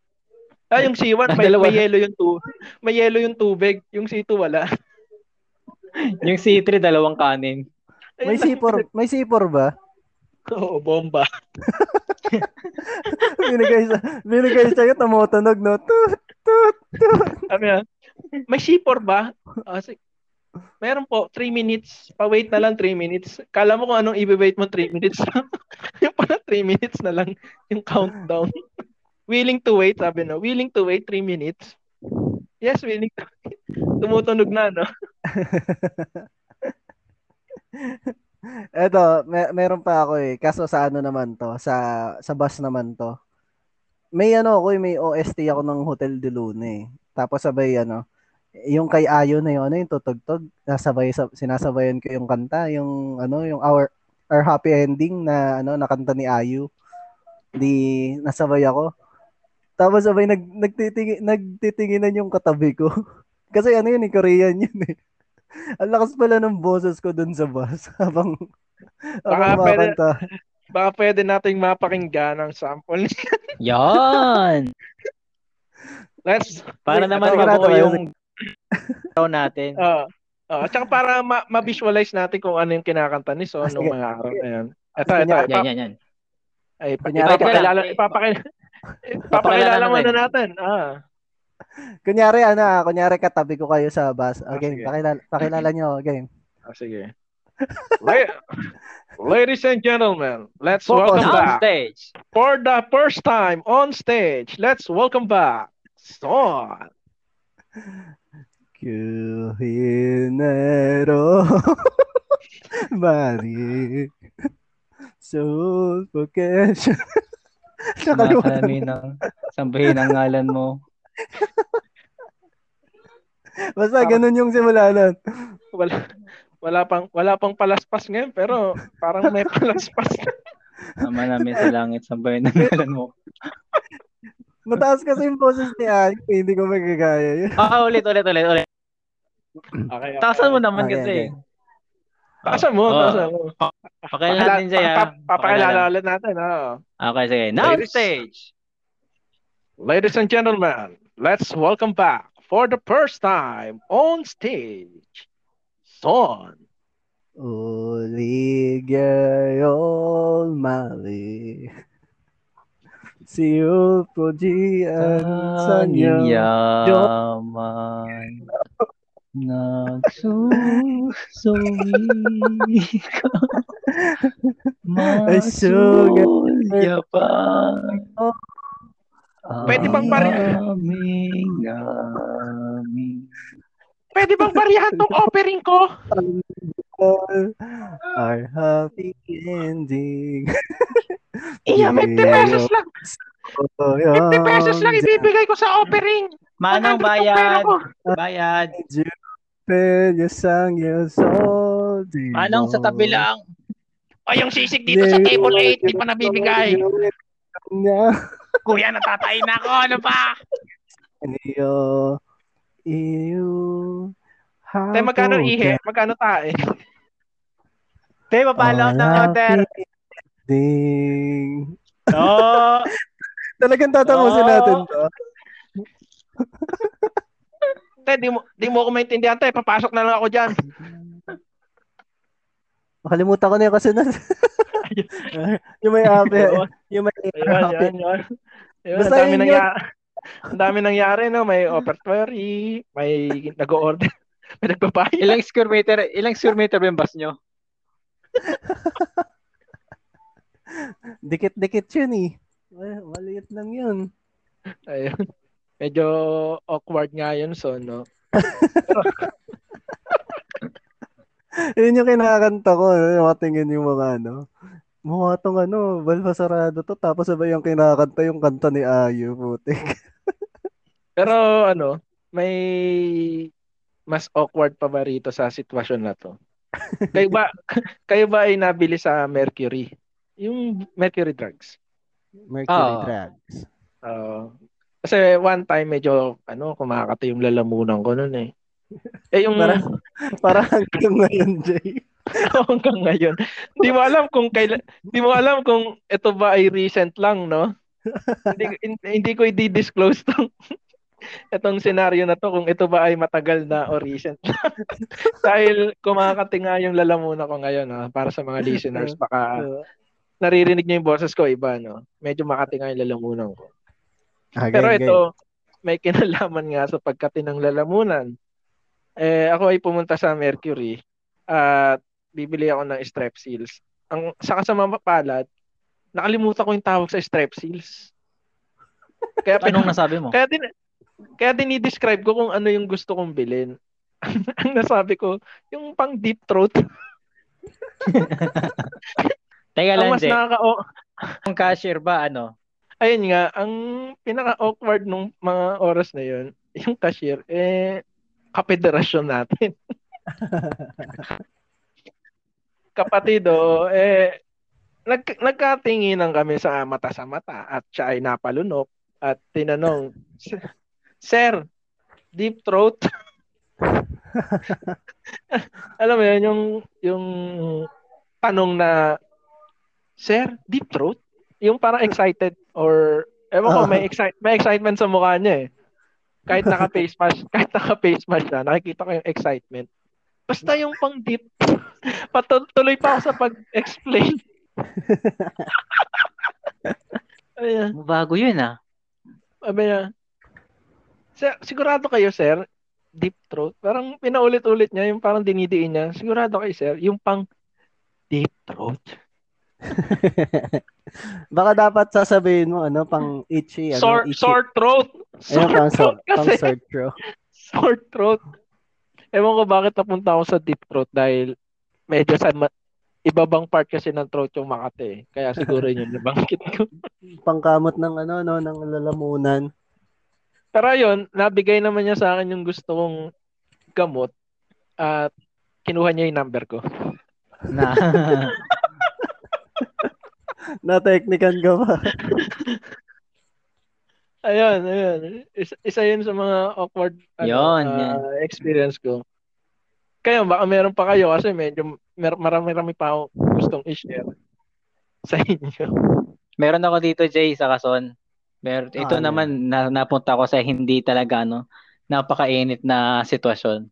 Ah, yung C1, Ah, may, may yellow yung tu may yellow yung tubig. Yung C2 wala. Yung C3 dalawang kanin. May Ayun lang. sipor, may sipor ba? Oo, bomba. binigay sa binigay sa iyo tumutunog no. Tut, tut, tut. Ano yan? May C4 ba? Ah, si- Meron po, 3 minutes. Pa-wait na lang 3 minutes. Kala mo kung anong i-wait mo 3 minutes. yung pala 3 minutes na lang yung countdown. willing to wait, sabi no. Willing to wait 3 minutes. Yes, willing to wait. Tumutunog na, no? Eto, may, meron pa ako eh. Kaso sa ano naman to, sa sa bus naman to. May ano ako, eh, may OST ako ng Hotel de Luna eh. Tapos sabay ano, yung kay Ayo na yun, ano yung tutugtog, nasabay sa, sinasabayan ko yung kanta, yung ano, yung our our happy ending na ano, nakanta ni Ayu. Di nasabay ako. Tapos sabay nag nagtitingin nagtitinginan yung katabi ko. Kasi ano yun, eh, Korean yun eh. Ang lakas pala ng boses ko dun sa bus habang Baka habang pwede-. Baka pwede nating mapakinggan ang sample. Yan! Let's Para naman mabuo yung tao natin. Oo. Oo. Tsaka para ma- ma-visualize natin kung ano yung kinakanta ni Son Ah, nung sige. mga araw na yan. Ito, ito. Kunyari- Yan, yan, yan. Ay, pa- ipapakilala, ipapakilala, Papakilala ipapakilala muna natin. natin. Ah. Kunyari ano, ah, kunyari katabi ko kayo sa bus. Ah, Okay, sige. pakilala, pakilala nyo, game. Ah, sige. La- Ladies and gentlemen, let's Focus. welcome On back. stage. For the first time on stage, let's welcome back Son. Cuhinero. Mari. So, vacation. Nakalimutan. Nakalami ng sambahin ang ngalan mo. Basta ganun yung simula nun. Wala, wala pang wala pang palaspas ngayon pero parang may palaspas. Ama namin sa langit, sambahin ang ngalan mo. Mataas kasi yung boses ni Ay, hindi ko magagaya yun. Ah, ulit, ulit, ulit, ulit. Okay, okay. Taasan mo naman Okay, kasi. okay. Taasan mo, Oo. taasan mo. Pakilala natin siya. Pa- pa- Papakilala Pakilala. ulit natin. oo. Okay, sige. Now Ladies. stage. Ladies and gentlemen, let's welcome back for the first time on stage, Son. Uligayol mali. Siyo po diyan sa Sangin inyo. yaman. Nagsusuwi ka. Masulya pa. Pwede bang pare- Aming aming. Pwede bang barihan tong offering ko? Our happy ending. Iya, 20 pesos lang. 20 pesos lang ibibigay ko sa offering. Manong 100 tong pera bayad. Bayad. Penyas ang sol. Manong sa tabi lang. O yung sisig dito sa table 8, di pa nabibigay. Kuya, natatay na ako. Ano pa? Iyo. Iyo. Tay, magkano ihe? Magkano tae? Te, papalo ng order. Ding. Oo. Talagang tatapusin Oh. natin to. Tay, di mo, di mo ako maintindihan, tay. Papasok na lang ako dyan. Makalimutan ko na yung kasunod. yung may ape. yung may ape. yun, yun. Yun, Basta dami yun yun. Ang dami nangyari, no? May offertory, may nag-order, may nagbabayad. Ilang square meter, ilang square meter ba yung bus nyo? Dikit-dikit yun eh. Mal- Maliit lang yun. Ayun. Medyo awkward nga yun, so, no? Yun yung kinakanta ko. Yung matingin yung mga ano. Mukha tong ano, balbasarado to. Tapos sabay yung kinakanta yung kanta ni Ayu. Putik. Pero, ano, may mas awkward pa ba rito sa sitwasyon na to? kayo ba, kayo ba ay nabili sa Mercury? Yung Mercury drugs? Mercury Oo. Drugs. Oo. Kasi one time medyo ano kumakati yung lalamunan ko noon eh. Eh yung Parang- Parang hanggang ngayon, Jay. hanggang ngayon. Hindi mo alam kung kailan hindi mo alam kung ito ba ay recent lang, no? hindi, hin- hindi ko i-disclose tong itong scenario na to kung ito ba ay matagal na o recent lang. Dahil kumakati nga yung lalamunan ko ngayon, no? para sa mga listeners baka naririnig niyo yung boses ko iba, no? Medyo makati nga yung lalamunan ko. Ah, Pero gay, gay. ito, may kinalaman nga sa pagkati ng lalamunan. Eh, ako ay pumunta sa Mercury at bibili ako ng strepsils. Ang sa kasama palad, nakalimutan ko yung tawag sa strepsils. Kaya pin- Anong nasabi mo? kaya din kaya dinidescribe ko kung ano yung gusto kong bilhin. Ang nasabi ko, yung pang deep throat. Teka ang lang, mas nakaka Ang cashier ba, ano? Ayun nga, ang pinaka-awkward nung mga oras na yun, yung cashier, eh, kapederasyon natin. Kapatido, eh, nag, nagkatinginan kami sa mata sa mata at siya ay napalunok at tinanong, Sir, deep throat? Alam mo yun, yung, yung tanong na, Sir, deep throat? Yung parang excited or ewan ko, may, excite, may excitement sa mukha niya eh. Kahit naka-face mask, kahit naka-face mask siya, nakikita ko yung excitement. Basta yung pang deep, patuloy pa ako sa pag-explain. Ayan. Bago yun, ah. Niya, "Sir, sigurado kayo, sir, deep throat. Parang pinaulit-ulit niya, yung parang dinidiin niya. Sigurado kayo, sir, yung pang deep throat. Baka dapat sasabihin mo, ano, pang itchy, ano, Sore, itchy. sore throat. Ayun, Sore pang, throat so, pang sore throat. Sore throat. Ewan ko bakit napunta ako sa deep throat dahil medyo sa ma- ibabang part kasi ng throat yung Makati. eh. Kaya siguro yun yung nabanggit ko. Pangkamot ng ano, no, ng lalamunan. Pero yun, nabigay naman niya sa akin yung gusto kong gamot at kinuha niya yung number ko. Na. Na-technican ka ba? Ayun, ayun. Isa, isa yun sa mga awkward ano, Yun, ah, yan. experience ko. Kayo, baka meron pa kayo kasi medyo mer- marami-rami pa ako gustong i-share sa inyo. Meron ako dito, Jay, sa Kason. Mer ito Ah, ano naman, na, napunta ko sa hindi talaga, no, napakainit na sitwasyon.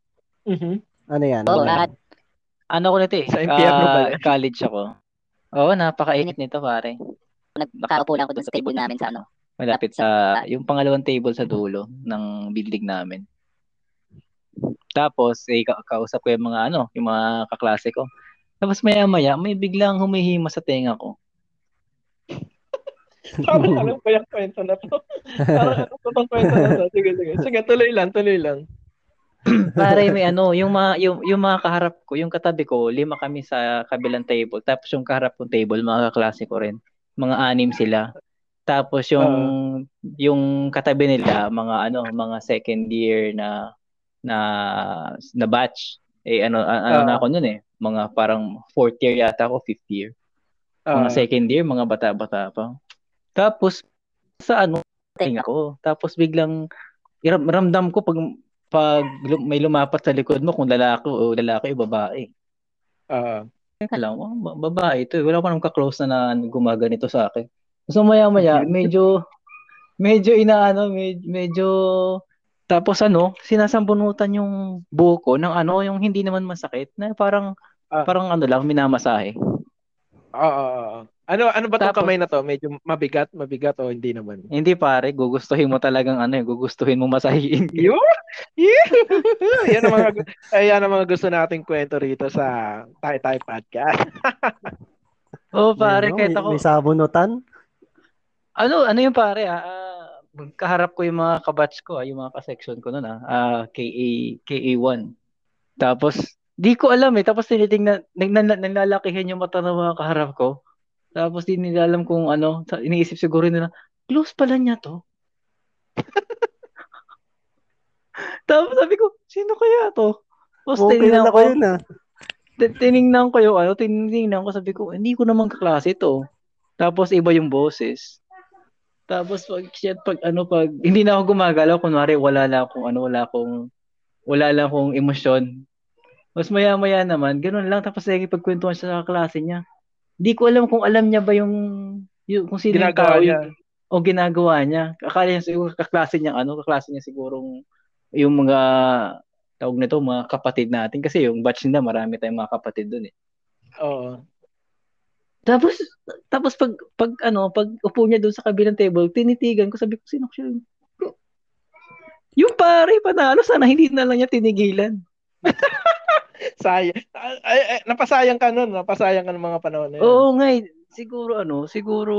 Mhm. Ano yan? Ano. Ano ko nito eh, Sa impyerno ah, pala college ako. Oo, napakainit nito, pare. Nagkakaupo lang ako dun sa table namin sa ano. Malapit sa, yung pangalawang table sa dulo ng building namin. Tapos, eh, ka- kausap ko yung mga ano, yung mga kaklase ko. Tapos maya-maya, may biglang humihima sa tenga ko. Parang alam ko yung kwento na to. Parang alam ko tong kwento na to. Sige, sige. Sige, tuloy lang, tuloy lang. Pare, may ano, yung mga, yung, yung mga kaharap ko, yung katabi ko, lima kami sa kabilang table. Tapos yung kaharap kong table, mga kaklase ko rin. Mga anim sila. Tapos yung, yung katabi nila, mga ano, mga second year na, na, na batch. Eh, ano, ano na ako nun eh. Mga parang fourth year yata ako, fifth year. Mga second year, mga bata-bata pa. Tapos, sa ano, tinga ko. Tapos biglang, iram- ramdam ko pag, pag may lumapat sa likod mo kung lalaki o lalaki o babae. ah, lang, oh, ba- babae ito. eh. Wala pa nang kaklose na, na gumaganito sa akin. So maya-maya, medyo, medyo inaano, med- medyo, tapos ano, sinasambunutan yung buko ng ano, yung hindi naman masakit, na parang, Ah. parang ano lang, minamasahe. ah, ah, ah. Ano ano ba tong Tapos- kamay na to? Medyo mabigat, mabigat o hindi naman? Hindi pare, gugustuhin mo talagang ano, eh, gugustuhin mo masahiin. Yun! yan ang mga gu- ay, yan ang mga gusto nating kwento rito sa Tay Tay Podcast. Oo pare, Ano, kahit may, ako, may sabunutan? ano, ano yung pare ah, ah, kaharap ko yung mga kabatch ko, ah, yung mga ka-section ko noon ah, ah, KA, KA1. Tapos, di ko alam eh, tapos tinitingnan, nag, nag, nalalakihin yung mata ng mga kaharap ko. Tapos di nila alam kung ano, iniisip siguro nila, close pala niya to. Tapos sabi ko, sino kaya to? Tapos Okay tinignan na ko, ko yun ah. Tin- tiningnan ko yung ano, tiningnan ko, sabi ko, hindi ko naman kaklase to. Tapos iba yung boses. Tapos pag shit, pag ano, pag hindi na ako gumagalaw, kunwari wala lang akong ano, wala akong wala lang akong emosyon. Mas maya-maya naman, ganun lang. Tapos pagkwentuhan siya sa klase niya. Hindi ko alam kung alam niya ba yung, yung kung sino yung Ginagawa tao niya. yung, o ginagawa niya. Akala niya siguro kaklase niya ano, kaklase niya sigurong yung mga tawag nito, mga kapatid natin. Kasi yung batch nila, marami tayong mga kapatid doon eh. Oo. Tapos, tapos pag, pag ano, pag upo niya doon sa kabilang table, tinitigan ko, sabi ko, sino siya? Yung pare, panalo, sana hindi na lang niya tinigilan. Sayang. Ay, ay, napasayang ka nun. Napasayang ka ng mga panahon na yun. Oo nga, eh. siguro ano, siguro,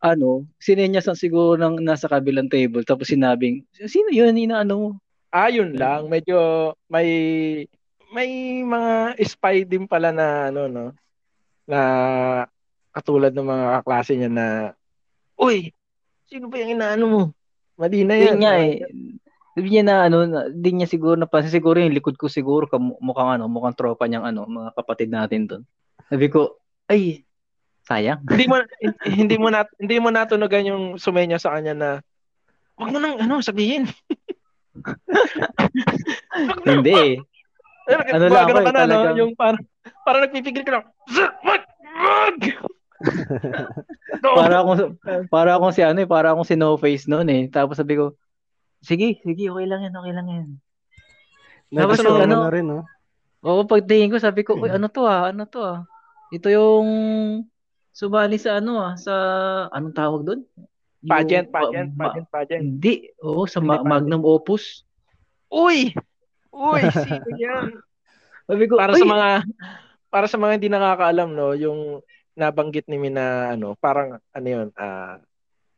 ano, sinenyasan siguro ng nasa kabilang table, tapos sinabing, sino yun, inaano mo? Ah, yun lang. Medyo may may mga spy din pala na ano no na katulad ng mga kaklase niya na Uy, sino ba yung inaano mo? Mali na yan. Yun nga eh. Sabi niya na ano, na- di niya siguro napansin siguro yung likod ko siguro mukhang ano, mukhang tropa niyang ano, mga kapatid natin doon. Sabi ko, ay, sayang. hindi mo hindi mo na hindi mo natunugan yung sumenya sa kanya na wag mo nang ano sabihin. Hindi eh. Eh, Ano lang ako eh, na, no? Yung parang, parang nagpipigil ka lang. "Sir, Wag! Wag! No! Para akong para akong si ano eh, para akong si No Face noon eh. Tapos sabi ko, sige, sige, okay lang yan, okay lang yan. Tapos yung ano, na rin, no? Oo, pagtingin ko, sabi ko, uy, ano to ah, ano to ah. Ito yung sumali sa ano ah, sa, anong tawag doon? Pageant, pageant, ma- pageant, pageant. Hindi, oo, sa Hindi ma- pageant. Magnum Opus. Uy! Uy, sino yan? Sabi ko, Para "Uy, sa mga para sa mga hindi nakakaalam no, yung nabanggit ni Mina ano, parang ano 'yun, ah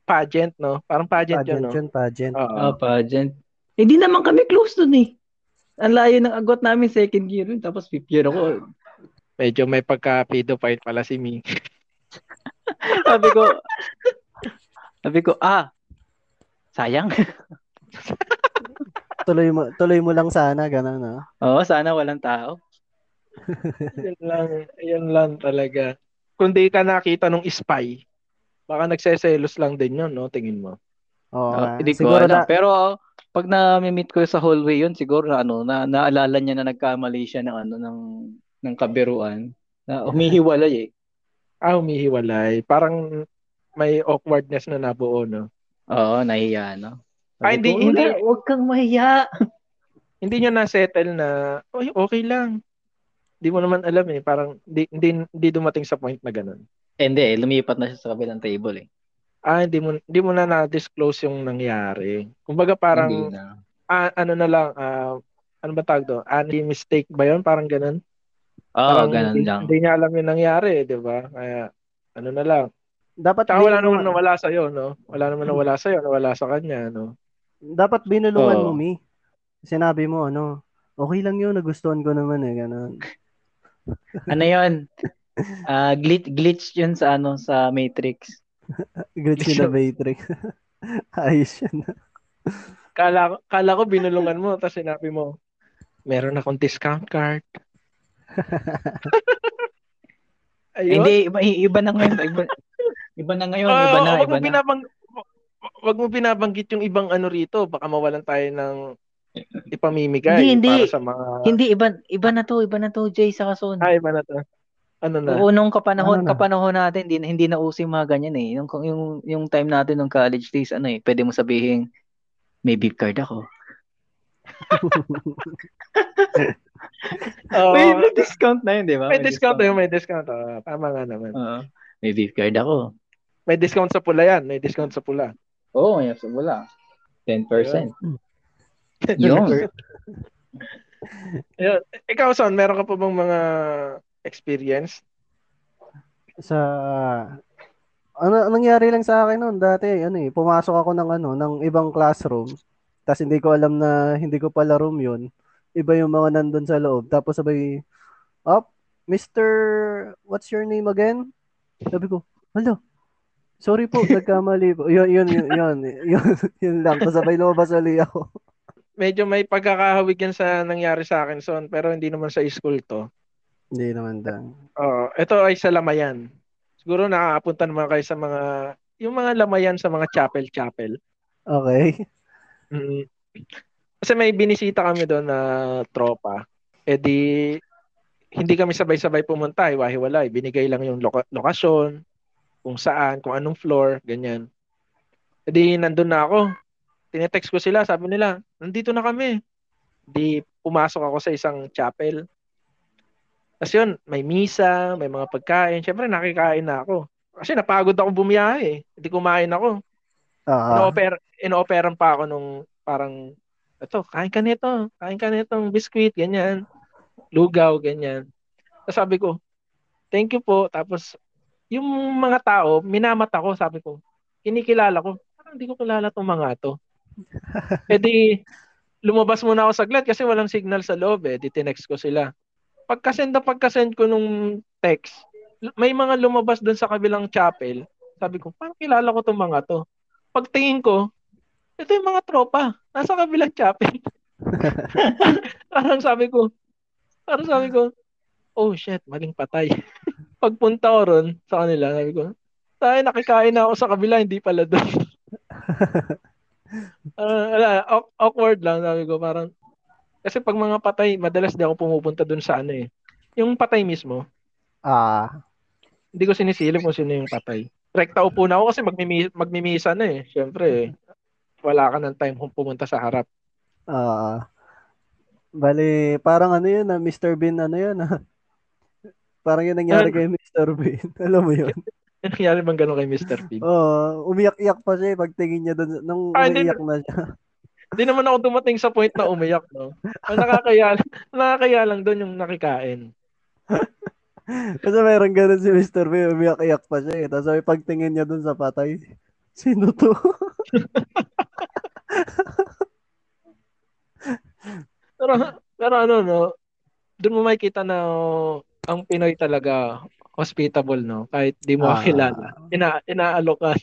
pageant no? Parang pageant, Pageant 'yun no. yun, pageant. Oo. Ah, pageant. Hindi naman kami close dun eh. Ang layo ng agot namin second year yun. Tapos fifth year ako. Medyo may pagka pedophile pala si Mi. Sabi ko, sabi ko, ah, sayang. Tuloy mo, tuloy mo lang sana, gano'n, no? Oo, sana walang tao. yun lang, yun lang talaga. Kung di ka nakita nung spy, baka nagseselos lang din yun, no? Tingin mo. Oo, Oh, nga. hindi ko siguro alam. na, Pero pag na-meet ko sa hallway yun, siguro na ano, na naalala niya na nagkamali siya ng ano ng ng kabiruan. Na humihiwalay eh. Ah, humihiwalay. Parang may awkwardness na nabuo, no? Oo, nahiya, no? Ah, hindi- ko, hindi- "Wala, Huwag kang mahiya. Hindi niya na-settle na, oy, okay lang. Di mo naman alam eh. Parang di, hindi, hindi dumating sa point na ganun. Eh, hindi, eh, lumipat na siya sa kabilang table eh. Ah, hindi mo, hindi mo na na-disclose yung nangyari. Kumbaga Hindi parang, na. ah, ano na lang, ah, ano ba tawag doon? Anti mistake ba yun? Parang ganun? Oo, Parang ganun hindi, lang. Hindi niya alam yung nangyari, di ba? Kaya, ano na lang. Dapat Tsaka wala naman nawala sa'yo, no? Wala naman nawala sa'yo, nawala sa kanya, no? dapat binulungan mo, Oo. Mi. Sinabi mo, ano, okay lang yun, nagustuhan ko naman eh, ganun. Ano yun? Ah, glitch glitch yun sa ano sa Matrix. Glitch na Matrix. Ayos yun. Kala, ko- kala ko binulungan mo, tapos sinabi mo, meron akong discount card. Ayun. Hindi, iba, iba na ngayon. Iba, iba na ngayon, Ah, iba na, wag iba mo na. binabang wag mo binabanggit yung ibang ano rito, baka mawalan tayo ng ipamimigay Hindi, hindi. para sa mga Hindi, iba, iba na to, iba na to, Jay, sa kason. ay ba na to? Ano na? Oo, nung kapanahon, Ano na? kapanahon natin, hindi, hindi na uso yung mga ganyan eh. Yung, yung, yung time natin nung college days, ano eh, pwede mo sabihin, may beep card ako. Oo, may, may discount na yun, di ba? may discount yun, may discount. Oo, tama nga naman. Oo. may beep card ako. May discount sa pula yan, may discount sa pula. Oo, oh, yes, wala. 10%. Yun. Ayun. Ikaw, Son, meron ka pa bang mga experience? sa ano nangyari lang sa akin noon dati ano eh pumasok ako ng ano ng ibang classroom tapos hindi ko alam na hindi ko pala room yun iba yung mga nandun sa loob tapos sabay up Mr. what's your name again sabi ko hala sorry po nagkamali po yun yun yun yun yun, yun lang tapos sabay lumabas ulit ako Medyo may pagkakahawig yan sa nangyari sa akin, Son, pero hindi naman sa school to. Hindi naman dan Oo, ito ay sa Lamayan. Siguro nakakapunta naman kayo sa mga, yung mga Lamayan sa mga chapel-chapel. okay Mm. Kasi may binisita kami doon na tropa. E di, hindi kami sabay-sabay pumunta, iwahiwalay. Binigay lang yung loka- lokasyon, kung saan, kung anong floor, ganyan. E di, nandun na ako. Tinetext ko sila, sabi nila, nandito na kami. Di, pumasok ako sa isang chapel. Tapos yun, may misa, may mga pagkain. Siyempre, nakikain na ako. Kasi napagod ako bumiyahe eh. Hindi kumain ako. ah Ino-oper, ino-operan pa ako nung parang, ito, kain ka nito, kain ka nitong biscuit, ganyan. Lugaw, ganyan. Tapos sabi ko, thank you po. Tapos, yung mga tao, minamat ako, sabi ko, kinikilala ko, parang hindi ko kilala tong mga to. e di, lumabas muna ako saglit kasi walang signal sa loob eh. Di tinext ko sila. Pagkasend na pagkasend ko nung text, may mga lumabas doon sa kabilang chapel. Sabi ko, parang kilala ko tong mga to pagtingin ko, ito yung mga tropa. Nasa kabilang chapel. parang sabi ko, parang sabi ko, oh shit, maling patay. Pagpunta ko ron sa kanila, sabi ko, tayo nakikain na ako sa kabila, hindi pala doon. Ah, wala, awk- awkward lang, sabi ko, parang, kasi pag mga patay, madalas di ako pumupunta doon sa ano eh. Yung patay mismo, ah hindi ko sinisilip kung sino yung patay. Rekta upo na ako kasi magmimi- magmimisa na eh. Siyempre, eh, wala ka ng time kung pumunta sa harap. Ah. bali, parang ano yun, ah, Mr. Bean, ano yun, ah. Parang yun nangyari Ano? kay Mr. Bean. Alam mo yun? Nangyari bang gano'n kay Mr. Bean? Oo, umiyak-iyak pa siya eh, pagtingin niya doon. Nung Ah, umiyak na siya. Hindi naman ako dumating sa point na umiyak, no? Ang nakakaya, nakakaya lang doon yung nakikain. Kasi meron ganun si Mr. Bean, umiyak-iyak pa siya eh. Tapos may pagtingin niya doon sa patay. Sino to? Pero, pero ano, no? Doon mo makikita na oh, ang Pinoy talaga hospitable, no? Kahit di mo Ah. kakilala. Ina, inaalokan.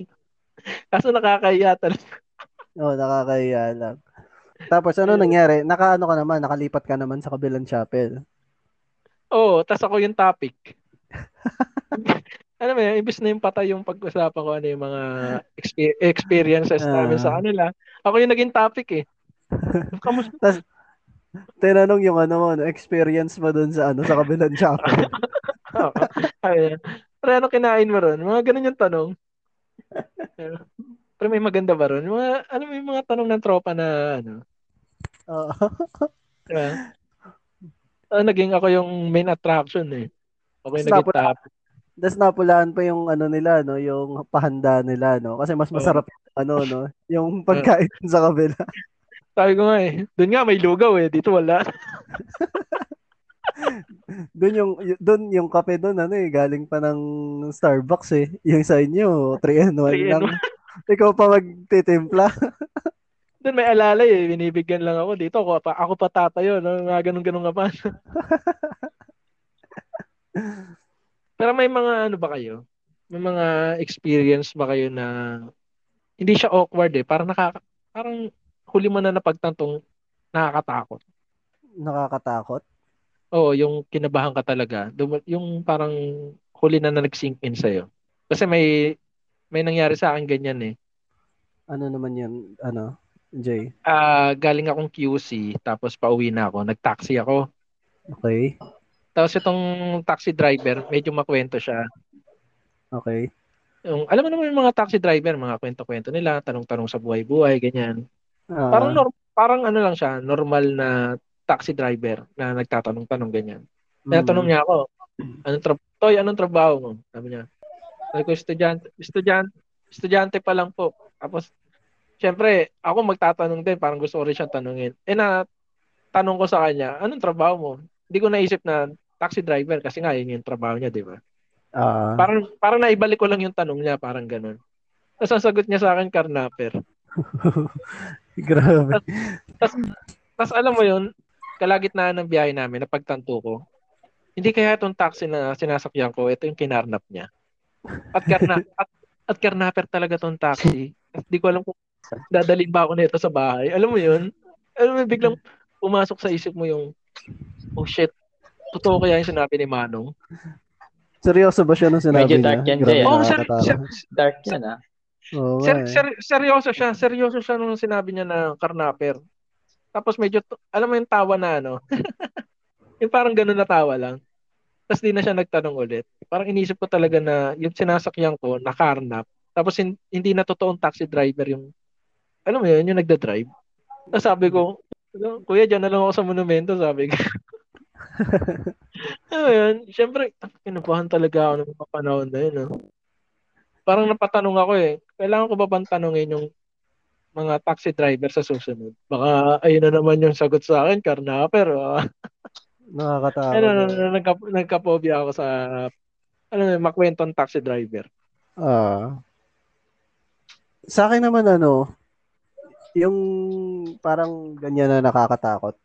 Kaso nakakaya talaga. Oo, nakakahiya lang. Tapos ano nangyari? Nakaano ka naman, nakalipat ka naman sa kabilang chapel. Oo, tas ako yung topic. ano mo yun, ibis na yung patay yung pag-usapan ko ano yung mga expe- experiences namin sa kanila. Ako yung naging topic eh. Kamusta? Tinanong yung ano mo, experience mo dun sa ano sa kabilang chapel. Ay, ano kinain mo ron? Mga ganun yung tanong. Pero may maganda ba ron? Mga, ano may mga tanong ng tropa na ano? Oo. Diba? Ah, naging ako yung main attraction eh. Ako yung naging top. Tapos napulaan pa yung ano nila, no, yung pahanda nila, no. Kasi mas masarap yung ano, no, yung pagkain sa kabila. Sabi ko nga eh, doon nga may lugaw eh, dito wala. Doon yung doon yung kape doon ano eh, galing pa ng Starbucks eh. Yung sa inyo, 3 and 1 Three and lang. Ikaw pa magtitimpla. Doon may alalay eh, binibigyan lang ako dito. Ako pa, ako pa tatayo, no? mga ganun-ganun nga pa. Pero may mga ano ba kayo? May mga experience ba kayo na hindi siya awkward eh, parang nakaka parang huli mo na napagtantong nakakatakot. Nakakatakot. Oo, yung kinabahan ka talaga. Yung parang huli na na nag-sink in sa'yo. Kasi may may nangyari sa akin ganyan eh. Ano naman yan, ano, Jay? Ah, galing akong QC tapos pauwi na ako. Nag-taxi ako. Okay. Tapos itong taxi driver, medyo makwento siya. Okay. Yung, alam mo naman yung mga taxi driver, mga kwento-kwento nila, tanong-tanong sa buhay-buhay, ganyan. Ah, Parang norm- parang ano lang siya, normal na taxi driver na nagtatanong-tanong ganyan. Tinatanong mm, niya ako, anong tra- Toy, anong trabaho mo? Sabi niya. Sabi ko, estudyante, estudyante, estudyante pa lang po. Tapos, syempre, ako magtatanong din, parang gusto ko rin siyang tanungin. Eh na, tanong ko sa kanya, anong trabaho mo? Hindi ko naisip na taxi driver kasi nga yun yung trabaho niya, di ba? ah, Parang, parang naibalik ko lang yung tanong niya, parang ganun. Tapos ang sagot niya sa akin, karnaper. grabe. Tapos alam mo yun, kalagitnaan ng biyahe namin, napagtanto ko, hindi kaya itong taxi na sinasakyan ko, ito yung kinarnap niya. At, karna, at, at karnaper talaga tong taxi. At di ko alam kung dadalhin ba ako nito sa bahay. Alam mo yun? Alam mo, biglang pumasok sa isip mo yung, oh shit, totoo kaya yung sinabi ni Manong? Seryoso ba siya nung sinabi Medyo niya? dark yan, Grabe, Jay, Oh, ser- ser- Dark yan ah. Oo nga Ser, eh. ser, seryoso siya. Seryoso siya nung sinabi niya na karnaper. Tapos medyo, t- alam mo yung tawa na ano? yung parang ganun na tawa lang. Tapos di na siya nagtanong ulit. Parang inisip ko talaga na yung sinasakyan ko, nakarnap. Tapos hin- hindi na totoong taxi driver yung, alam mo yun, yung nagda-drive. Tapos sabi ko, Kuya, dyan na lang ako sa monumento, sabi ko. Ano yun? Siyempre, kinabahan talaga ako ng mga panahon na yun. No? Parang napatanong ako eh, kailangan ko ba bang tanongin yung mga taxi driver sa susunod? Baka ayun na naman yung sagot sa akin, karnaper. Ah. Nakakatakot. Ano, eh. nagka, nagka-phobia ako sa ano, makwentong taxi driver. Ah. Sa akin naman ano, yung parang ganyan na nakakatakot.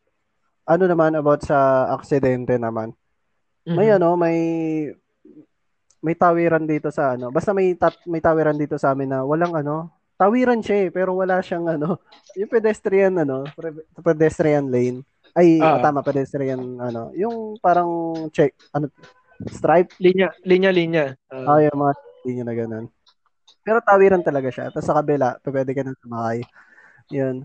Ano naman about sa aksidente naman? May Mhm. ano, may may tawiran dito sa ano. Basta may tat, may tawiran dito sa amin na walang ano, tawiran siya eh, pero wala siyang ano, yung pedestrian ano, pre- pedestrian lane. Ay, Ah. tama, pedestrian ano, yung parang check ano stripe Linya, linya, linya. Ah, Ah, yung mga linya na ganun. Pero tawiran talaga siya. Tapos sa kabila, pwede ka nang sumakay. Yun.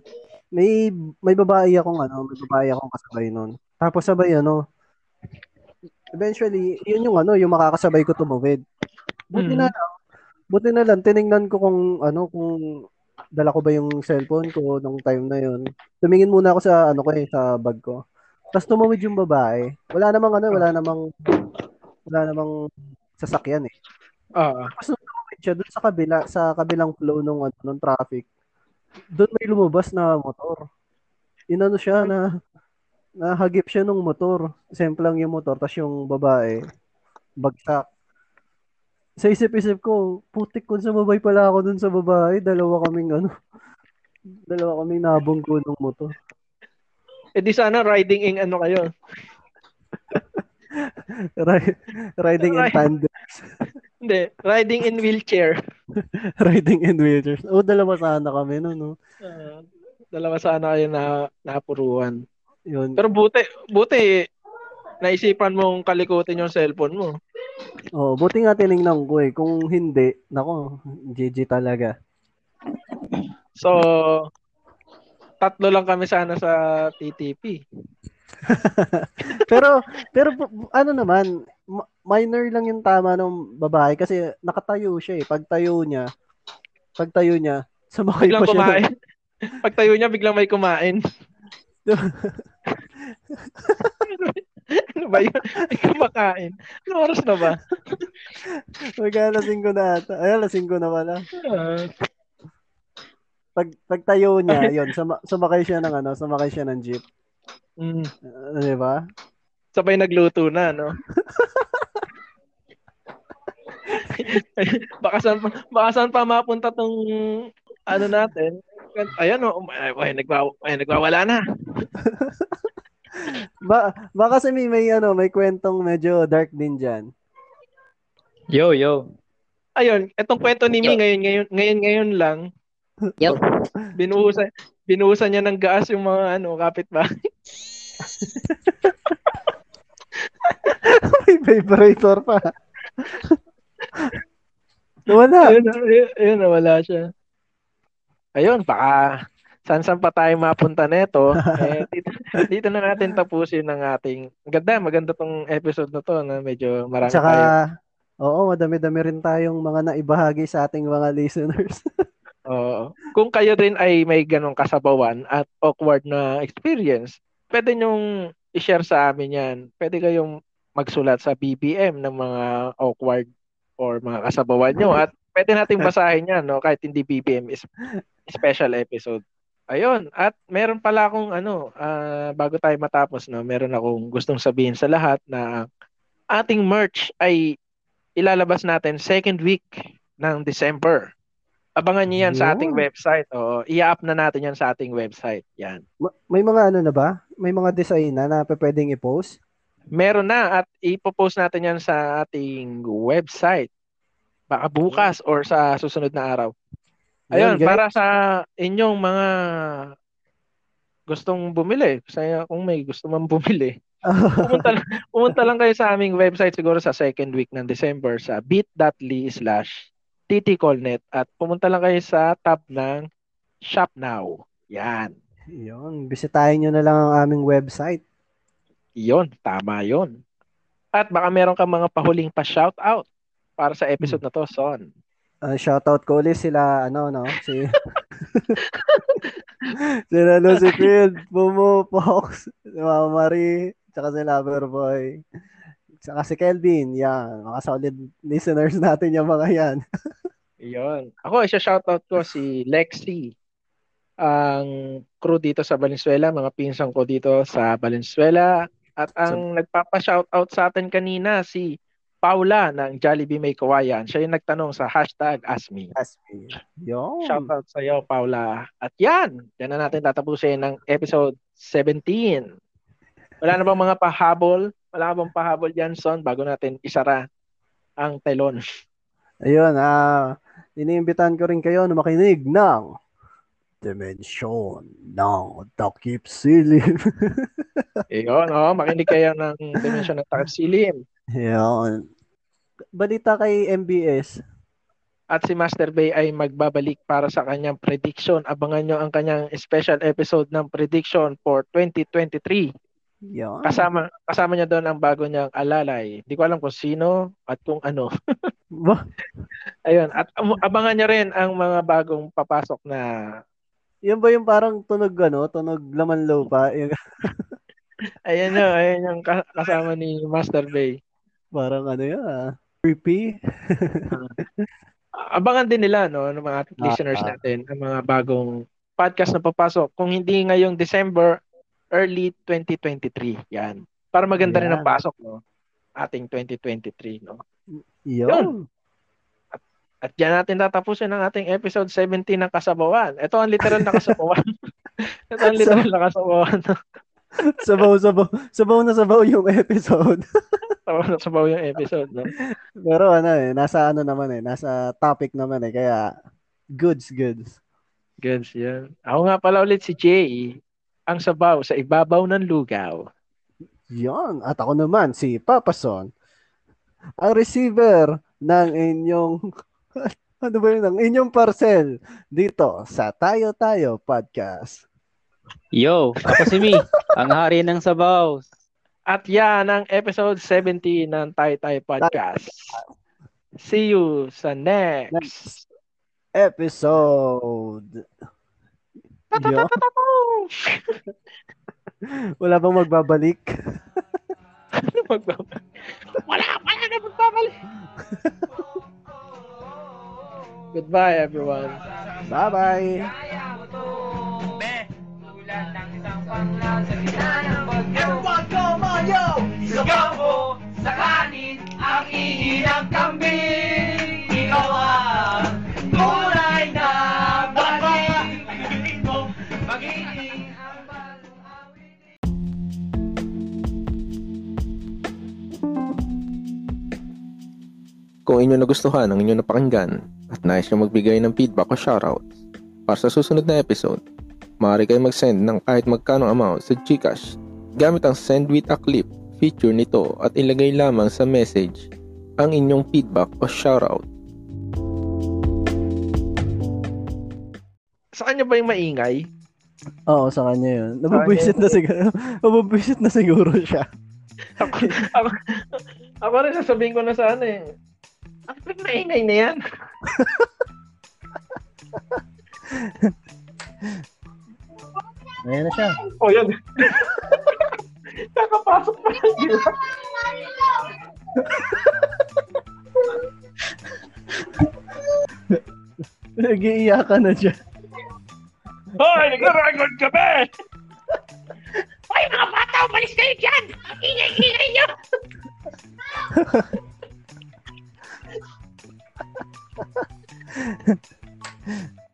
May may babae akong ano, may babae akong kasabay noon. Tapos sabay ano, eventually, yun yung ano, yung makakasabay ko tumawid. Buti Mhm. na lang, buti na lang, tiningnan ko kung ano, kung dala ko ba yung cellphone ko nung time na yun. Tumingin muna ako sa ano ko eh, sa bag ko. Tapos tumawid yung babae. Wala namang ano, wala namang wala namang sasakyan eh. ah, Tapos nung tumawid siya doon sa kabila, sa kabilang flow nung ano, nung traffic, doon may lumabas na motor. Inano siya na nahagip siya nung motor. Simple lang yung motor, tapos yung babae, bagsak. Sa isip-isip ko, putik kung sumabay pala ako dun sa babae, dalawa kaming ano, dalawa kaming nabunggo ng motor. eh di sana riding in ano kayo. Ri- riding in Right. tandem, Hindi, riding in wheelchair. riding in wheelchairs. O, dalawa sana kami no, no. Ah, dalawa sana kayo na napuruan. Yun. Pero buti, buti naisipan mong kalikutin yung cellphone mo. Oh, buti nga tiningnan ko eh. Kung hindi, nako, GG talaga. So, tatlo lang kami sana sa TTP. pero pero ano naman, ma- minor lang yung tama ng babae kasi nakatayo siya eh. Pagtayo niya, pagtayo niya, sumakay Biglang pa siya. kumain. Pagtayo niya, biglang may kumain. ano ba yun? May kumakain. Ano oras na ba? Magkalasing ko na ata. Ay, lasing ko na pala. Ah, Pag pagtayo niya, yun, suma- sumakay siya ng ano, sumakay siya ng jeep. Mm, Uh, di ba? sabay nagluto na, no? baka saan, pa- baka saan pa mapunta tong ano natin. Ayan, oh, ay, ay, nagwa, ay, nagwawala na. Ba baka kasi may, may ano, may kwentong medyo dark din diyan. Yo, yo. Ayun, etong kwento ni Mi ngayon, ngayon, ngayon, ngayon lang. Yo. Binuhusan, binuhusan niya ng gas yung mga ano, kapitbahay. may vibrator pa. Wala. Ayun, ayun, ayun, nawala siya. Ayun, baka saan saan pa tayo mapunta neto. eh, dito, dito na natin tapusin ng ating ganda, maganda tong episode na to na medyo marami Tsaka, tayo. oo, madami-dami rin tayong mga naibahagi sa ating mga listeners. Oo. Kung kayo rin ay may ganong kasabawan at awkward na experience, pwede nyong i-share sa amin yan. Pwede kayong magsulat sa BBM ng mga awkward or mga kasabawan nyo at pwede nating basahin yan, no? kahit hindi BBM is special episode. Ayun, at meron pala akong ano, ah, bago tayo matapos, no, meron akong gustong sabihin sa lahat na ating merch ay ilalabas natin second week ng December. Abangan niyo yan sa ating Yun. website. Oo, i-up na natin yan sa ating website. Yan. Ma- may mga ano na ba? May mga design na na pwedeng i-post? Meron na at ipopost natin yan sa ating website. Baka bukas or sa susunod na araw. Ayun, Yun, guys. para sa inyong mga gustong bumili. Saya kung may gusto man bumili. pumunta, lang- pumunta lang kayo sa aming website siguro sa second week ng December sa bit.ly slash ttcolnet at pumunta lang kayo sa tab ng Shop Now. Yan. Yun, bisitahin nyo na lang ang aming website. Yon, tama yon. At baka meron kang mga pahuling pa-shoutout para sa episode na to, Son. Uh, shoutout ko ulit sila, ano, no? Si... sila Lucy Field, Momo, Fox, Mama Marie, tsaka si Loverboy. Tsaka si Kelvin, yan. Mga solid listeners natin yung mga yan. Yon. Ako, isa shoutout ko si Lexi. Ang crew dito sa Valenzuela, mga pinsang ko dito sa Valenzuela. At ang nagpapa-shoutout sa atin kanina, si Paula ng Jollibee May Kawayan. Siya yung nagtanong sa hashtag AskMe. Asmi. Yun. Shoutout sa iyo, Paula. At yan, yan na natin tatapusin ng episode 17. Wala na bang mga pahabol? Wala ka bang pahabol dyan, Son, bago natin isara ang telon? Ayun, ah, iniimbitan ko rin kayo na makinig ng Dimensyon ng Takip Silim. Ayun, oh, makinig kayo ng Dimension ng Takip Silim. Yun. Balita kay MBS. At si Master Bay ay magbabalik para sa kanyang prediction. Abangan nyo ang kanyang special episode ng prediction for 2023. Yun. Kasama kasama niya doon ang bago niyang alalay. Hindi ko alam kung sino at kung ano. Ayun, at abangan niyo rin ang mga bagong papasok na Yan ba yung parang tunog ano, tunog laman lupa? Ayan yun, ayan yung ka- kasama ni Master Bay. parang ano yan, ah, creepy. Abangan din nila no ng mga Ah, listeners ah. natin ang mga bagong podcast na papasok. Kung hindi ngayong December, early 2023. Yan. Para maganda rin ang Yan. pasok no ating 2023 no. Yun. At diyan natin tatapusin ang ating episode 17 ng Kasabawan. Ito ang literal na Kasabawan. Ito ang literal na Kasabawan. sabaw, sabaw. Sabaw na sabaw yung episode. Sabaw yung episode no. Pero ano eh, nasa ano naman eh, nasa topic naman eh. Kaya, goods, goods. Good yan. Ako nga pala ulit si Jay. Ang sabaw sa ibabaw ng lugaw. Yon. At ako naman, si Papa Son, ang receiver ng inyong, ano ba yun, ng inyong parcel dito sa Tayo Tayo Podcast. Yo, ako si Mi, ang hari ng sabaw. At yan ang episode 17 ng Tai Tai Podcast. See you sa next. Next episode. Yo. Wala bang magbabalik? Magbabalik. Wala, wala na magbabalik. Goodbye, everyone. Bye-bye. Sa gitna ng bagyo Pagkamayo, isabaw mo sa kanin Ang ihi ng kambing Kung inyo nagustuhan ang inyo napakinggan at nais nyo magbigay ng feedback o shoutout para sa susunod na episode, maaari kayo mag-send ng kahit magkano amount sa Gcash gamit ang Send with a Clip feature nito at ilagay lamang sa message ang inyong feedback o shoutout. Sa kanya ba yung maingay? Oo, sa kanya yun. Nabubwisit na siguro. Nabubwisit na siguro siya. ako, ako, ako rin sasabihin ko na sa ano eh. Ang maingay na yan. Ayan na siya. Oh, yan. Nakapasok pa lang sila. Nag-iiyakan na siya. Hoy, nagra-record kami! Hoy mga bata, umalis kayo dyan! Ingay-ingay nyo! フフッ。